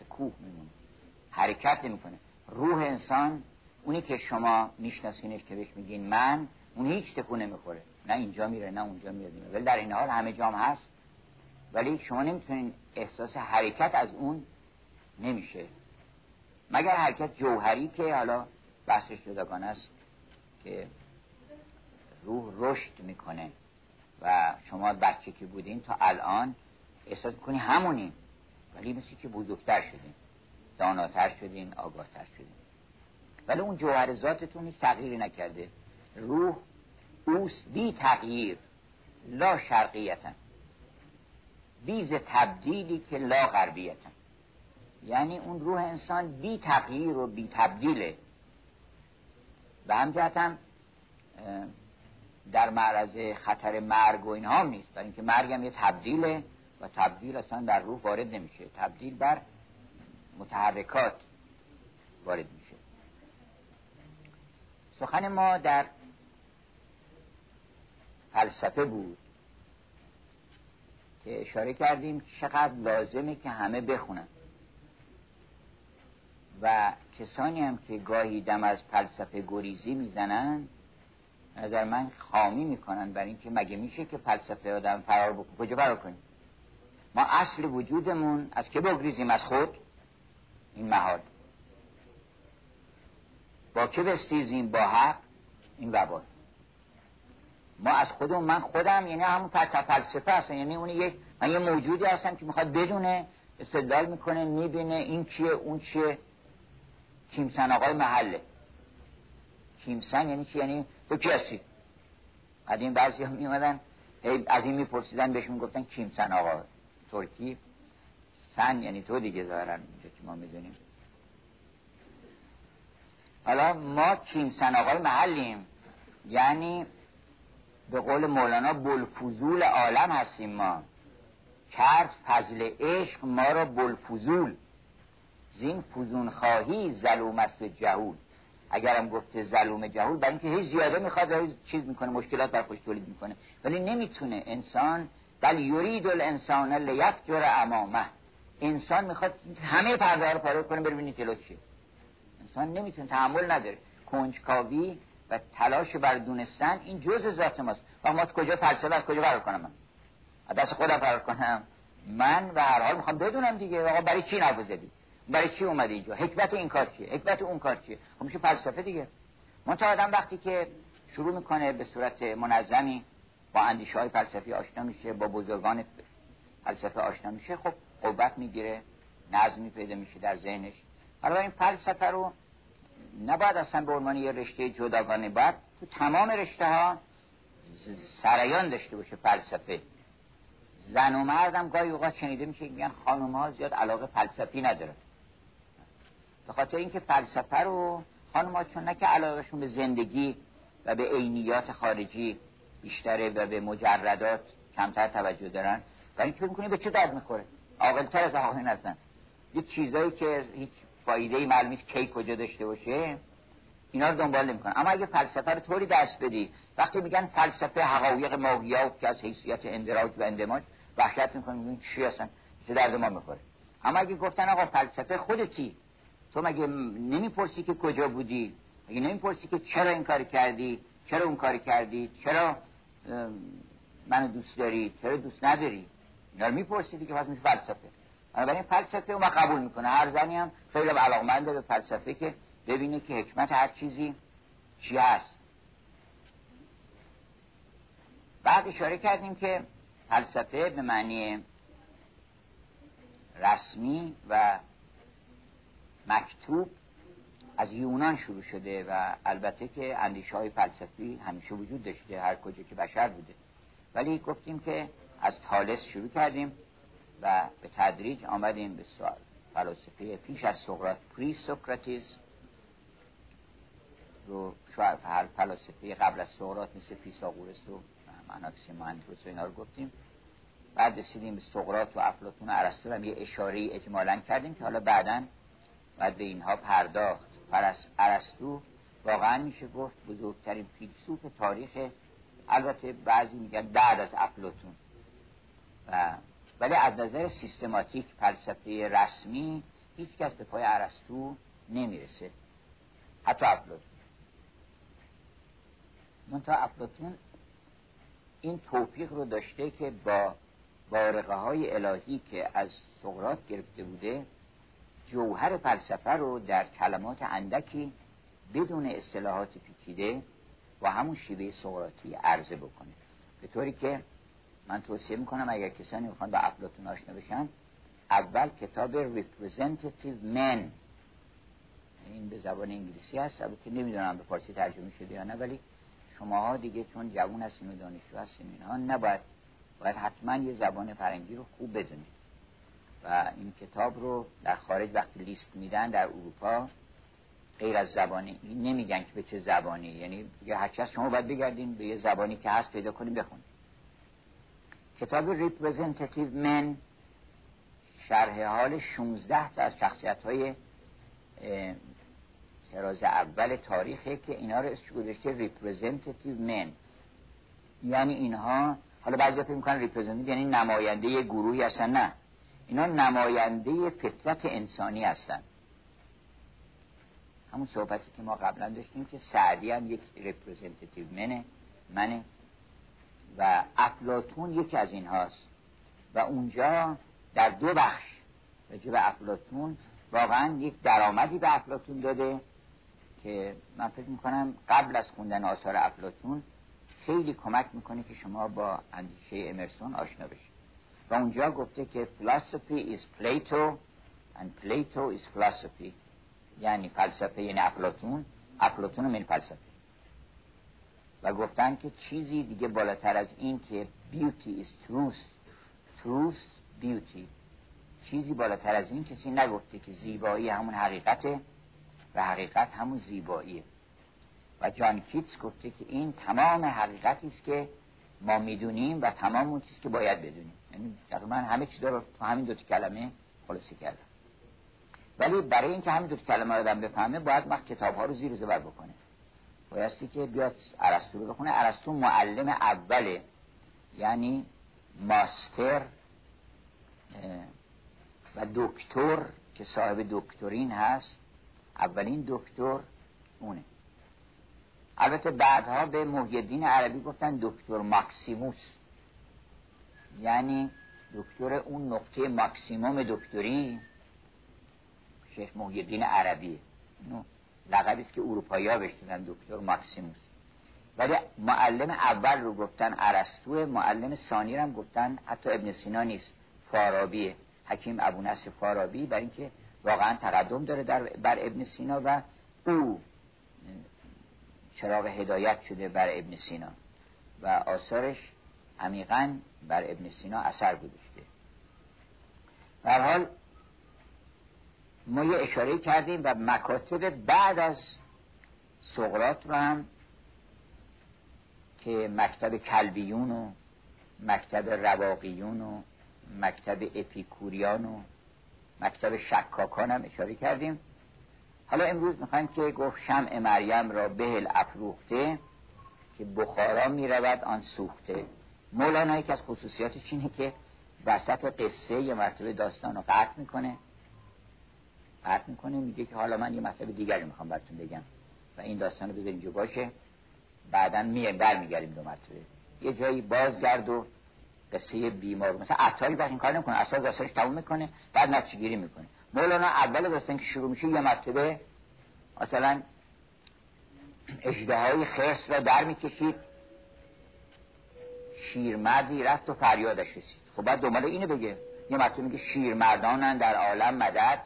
سکوه میمونه. حرکت نمی‌کنه. روح انسان اونی که شما میشناسینش که بهش میگین من اون هیچ تکون نمی‌خوره. نه اینجا میره نه اونجا میره. ولی در این حال همه جام هست. ولی شما نمی‌تونین احساس حرکت از اون نمیشه. مگر حرکت جوهری که حالا بحثش جداگانه است که روح رشد می‌کنه و شما بچه که بودین تا الان احساس می‌کنی همونی ولی مثل که بزرگتر شدین داناتر شدین آگاهتر شدین. ولی اون جوهر ذاتتون تغییری نکرده. روح اوس بی تغییر لا شرقیتن بیز تبدیلی که لا غربیتن. یعنی اون روح انسان بی تغییر و بی تبدیله. و همجهت هم در معرض خطر مرگ و اینها نیست. برای اینکه مرگ هم یه تبدیله و تبدیل اصلا در روح وارد نمیشه. تبدیل بر متحرکات وارد میشه. سخن ما در فلسفه بود. که اشاره کردیم چقدر لازمه که همه بخونن. و کسانی هم که گاهی دم از فلسفه گریزی می‌زنن نظر من خامی می‌کنن برای اینکه مگه میشه که فلسفه آدم فرار بکنه. کجا فرار کنیم؟ ما اصل وجودمون از که بگریزیم؟ از خود؟ این محال. با که بستیزیم؟ با حق. این وبال. ما از خودمون من خودم یعنی همون فلسفه هستم. یعنی اون یک من یه موجودی هستم که می‌خواد بدونه استدلال می‌کنه می‌بینه این چیه اون چیه. کیمسن آقای محله. کیمسن یعنی چی؟ یعنی تو کی هستی؟ قدیم بعضی هم میمدن از این میپرسیدن بهشون گفتن کیمسن آقا. ترکی. سن یعنی تو دیگه ظاهرا اینجا که ما می‌دونیم. حالا ما کیمسن آقای محلیم. یعنی به قول مولانا بلفوزول عالم هستیم ما. کرد فضل عشق ما را بلفوزول زین فوزون خواهی ظلوم است جهول. اگرم گفته ظلوم جهول برای اینکه هیچ زیاده می‌خواد هیچ چیز می‌کنه مشکلات بر خوش تولید می‌کنه. ولی نمی‌تونه. انسان بل یرید الانسان لیفجر امامه. انسان می‌خواد همه پرده رو پاره کنه ببینید جلو چیه. انسان نمی‌تونه تحمل نداره. کنجکاوی و تلاش بر دونستن این جز ذات ماست. و ما کجا فلسفه از کجا فرار کنم من. دست خودم فرار کنم. من و هر حال می‌خوام بدونم دیگه. آقا برای چی زدی برای چی اومده اینجا؟ حکمت این کار چیه؟ حکمت اون کار چیه؟ خب میشه فلسفه دیگه. منتها آدم وقتی که شروع می‌کنه به صورت منظمی با اندیشه های فلسفی آشنا میشه با بزرگان فلسفه آشنا میشه خب قوت می‌گیره نظمی پیدا میشه در ذهنش. حالا این فلسفه رو نباید اصلا به عنوان یه رشته جداگانه باید تو تمام رشته ها سرایان داشته باشه فلسفه. زن و مردم گاهی اوقات شنیده میشه میگن خانم ها زیاد علاقه فلسفی نداره به خاطر اینکه فلسفه رو خانم ها چون نه که علاقهشون به زندگی و به عینیات خارجی بیشتره و به مجردات کمتر توجه دارن و اینکه می‌کنه؟ به چه درد می‌خوره؟ عاقلتر از آقایون هستن. یه چیزایی که هیچ فایده ای معلوم کی کجا داشته باشه اینا رو دنبال نمی‌کنن اما اگه فلسفه رو طوری درس بدی وقتی میگن فلسفه حقایق ماهیات که از حیثیت اندراج و اندماج وحشت می‌کنه میگن چی هستن چه درد ما می‌خوره. اما اگه گفتن آقا فلسفه خودتی تو مگه نمی‌پرسی که کجا بودی؟ مگه نمی‌پرسی که چرا این کار کردی؟ چرا اون کار کردی؟ چرا منو دوست داری؟ چرا دوست نداری؟ اینا رو می‌پرسی دیگه پس میشه فلسفه. بنابراین فلسفه اون قبول می‌کنه. هر زنی هم خیلی علاقمنده به فلسفه که ببینه که حکمت هر چیزی چی هست. بعد اشاره کردیم که فلسفه به معنی رسمی و مکتوب از یونان شروع شده و البته که اندیشه های فلسفی همیشه وجود داشته هر کجا که بشر بوده. ولی گفتیم که از تالس شروع کردیم. و به تدریج آمدیم به سوال. فلسفه پیش از سقراط پری سوکراتیس رو شاید هر فلسفه قبل از سقراط مثل فیساغورس و مناکسیماندروس و اینا رو گفتیم. بعد رسیدیم به سقراط و افلاطون و ارسطو هم یه اشاره اجمالا کردیم که حالا بعدا باید به اینها پرداخت. ارسطو واقعا میشه گفت بزرگترین فیلسوف تاریخ البته بعضی میگن بعد از افلاطون. و ولی از نظر سیستماتیک فلسفه رسمی هیچ کس به پای ارسطو نمی‌رسه. حتی افلاطون. منتها افلاطون این توفیق رو داشته که با بارقه های الهی که از سقراط گرفته بوده جوهر فلسفه رو در کلمات اندکی بدون اصطلاحات پیچیده و همون شیوه سقراطی عرضه بکنه. به طوری که من توصیه می‌کنم اگر کسانی می‌خوان با افلاتون آشنا بشن اول کتاب Representative Men. این به زبان انگلیسی هست البته نمی‌دونم به فارسی ترجمه شده یا نه ولی شماها دیگه چون جوون هستین و دانشجو هستین اینها نباید باید حتما یه زبان فرنگی رو خوب بدونید. و این کتاب رو در خارج وقتی لیست میدن در اروپا غیر از زبانی نمیگن که به چه زبانی یعنی دیگه هرچی شما باید بگردین به یه زبانی که هست پیدا کنیم بخونید کتاب Representative Men شرح حال 16 تا از شخصیت های تراز اول تاریخه که اینا رو گذاشته Representative Men یعنی اینها حالا بعضی فکر می‌کنن representative یعنی نماینده گروهی هستن نه. اینا نماینده فطرت انسانی هستن. همون صحبتی که ما قبلا داشتیم که سعدی هم یک representative man ه منه. و افلاتون یکی از این هاست و اونجا در دو بخش راجع به افلاتون واقعا یک درآمدی به افلاتون داده که من فکر می‌کنم قبل از خوندن آثار افلاتون خیلی کمک می‌کنه که شما با اندیشه امرسون آشنا بشید. و اونجا گفته که philosophy is Plato and Plato is philosophy. یعنی فلسفه یعنی افلاتون افلاتون من فلسفه. و گفتن که چیزی دیگه بالاتر از این که beauty is truth. Truth beauty. چیزی بالاتر از این کسی نگفته که زیبایی همون حقیقته و حقیقت همون زیباییه. و جان کیتس گفته که این تمام حقیقتی است که ما می‌دونیم و تمام اون چیزی که باید بدونیم. یعنی تقریبا همه چیز رو تو همین دو کلمه خلاصه کردم. ولی برای اینکه همین دو کلمه آدم بفهمه باید وقت کتاب ها رو زیر زبر بکنه. بایستی که بیاد ارسطو رو بخونه. ارسطو معلم اوله یعنی ماستر و دکتر که صاحب دکترین هست. اولین دکتر اونه. البته بعدها به محیدین عربی گفتن دکتر ماکسیموس. یعنی دکتر اون نقطه ماکسیموم دکتری شیخ محیدین عربی لقبی است که اروپایی ها بهش دکتر ماکسیموس. ولی معلم اول رو گفتن ارسطو معلم ثانی هم گفتن حتی ابن سینا نیست. فارابیه حکیم ابو نصر فارابی برای اینکه واقعا تقدم داره در بر ابن سینا و او چراغ هدایت شده بر ابن سینا. و آثارش عمیقا بر ابن سینا اثر گذاشته. در حال ما یه اشاره کردیم و مکاتب بعد از سقرات رو هم که مکتب کلبیون و مکتب رواقیون و مکتب اپیکوریان و مکتب شکاکان هم اشاره کردیم. حالا امروز می‌خوایم که گفت شمع مریم را بهل افروخته که بخارا می‌رود آن سوخته. مولانا یکی از خصوصیاتش اینه که وسط قصه یه مرتبه داستان رو قطع می‌کنه. قطع می‌کنه میگه که حالا من یه مطلب دیگری می‌خوام براتون بگم. و این داستان رو بذار اینجا باشه. بعدا میایم برمیگردیم دو مرتبه. یه جایی بازگرد و قصه بیمار. مثلا عطاری وقت این کار نمی‌کنه. اصلا داستانش تموم می‌کنه بعد نتیجه گیری می‌کنه. مولانا اول داستان که شروع میشه یه مرتبه مثلا اجده خرس را در می‌کشید. شیرمردی رفت و فریادش رسید. خب بعد دوباره اینو بگه. یه مرتبه میگه شیرمردانن در عالم مدد.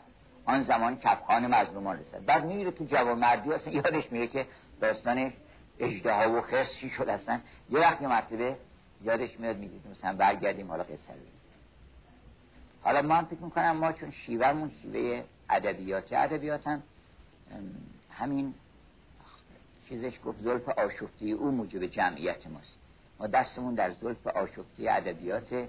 آن زمان کفخان مظلومان رسد بعد میره تو جوان مردی اصلا یادش میره که داستان اجده و خرس چی شد اصلا یه وقت یه مرتبه یادش میاد میگید مثلا برگردیم حالا قصه رو. حالا من فکر می‌کنم ما چون شیوهمون شیوه ادبیات ادبیات هم همین چیزش گفت زلف آشفتی او موجب جمعیت ماست. ما دستمون در زلف آشفتی ادبیات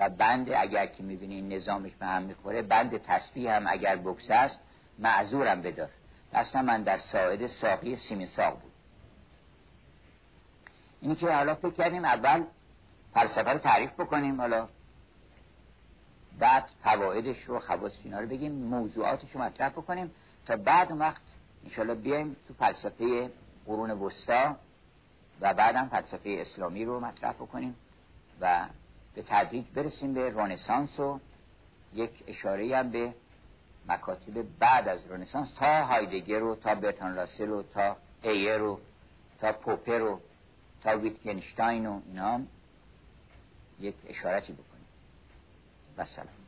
و بند اگر که می‌بینین نظامش به هم می‌خوره بند تسبیح هم اگر بکس است معذورم بدار. دستم من در ساعد ساقی سیمی ساق بود. اینی که حالا فکر کردیم اول فلسفه رو تعریف بکنیم حالا بعد فوایدش رو خواص اینا رو بگیم موضوعاتش رو مطرح بکنیم تا بعد وقت انشالله بیایم تو فلسفه قرون وسطا و بعدم فلسفه اسلامی رو مطرح بکنیم و به تدریج برسیم به رنسانس و یک اشاره هم به مکاتب بعد از رنسانس تا هایدگر رو تا برتان راسل و تا ایر رو تا پوپر رو تا ویتگنشتاین و اینا یک اشارتی بکنیم. و سلام.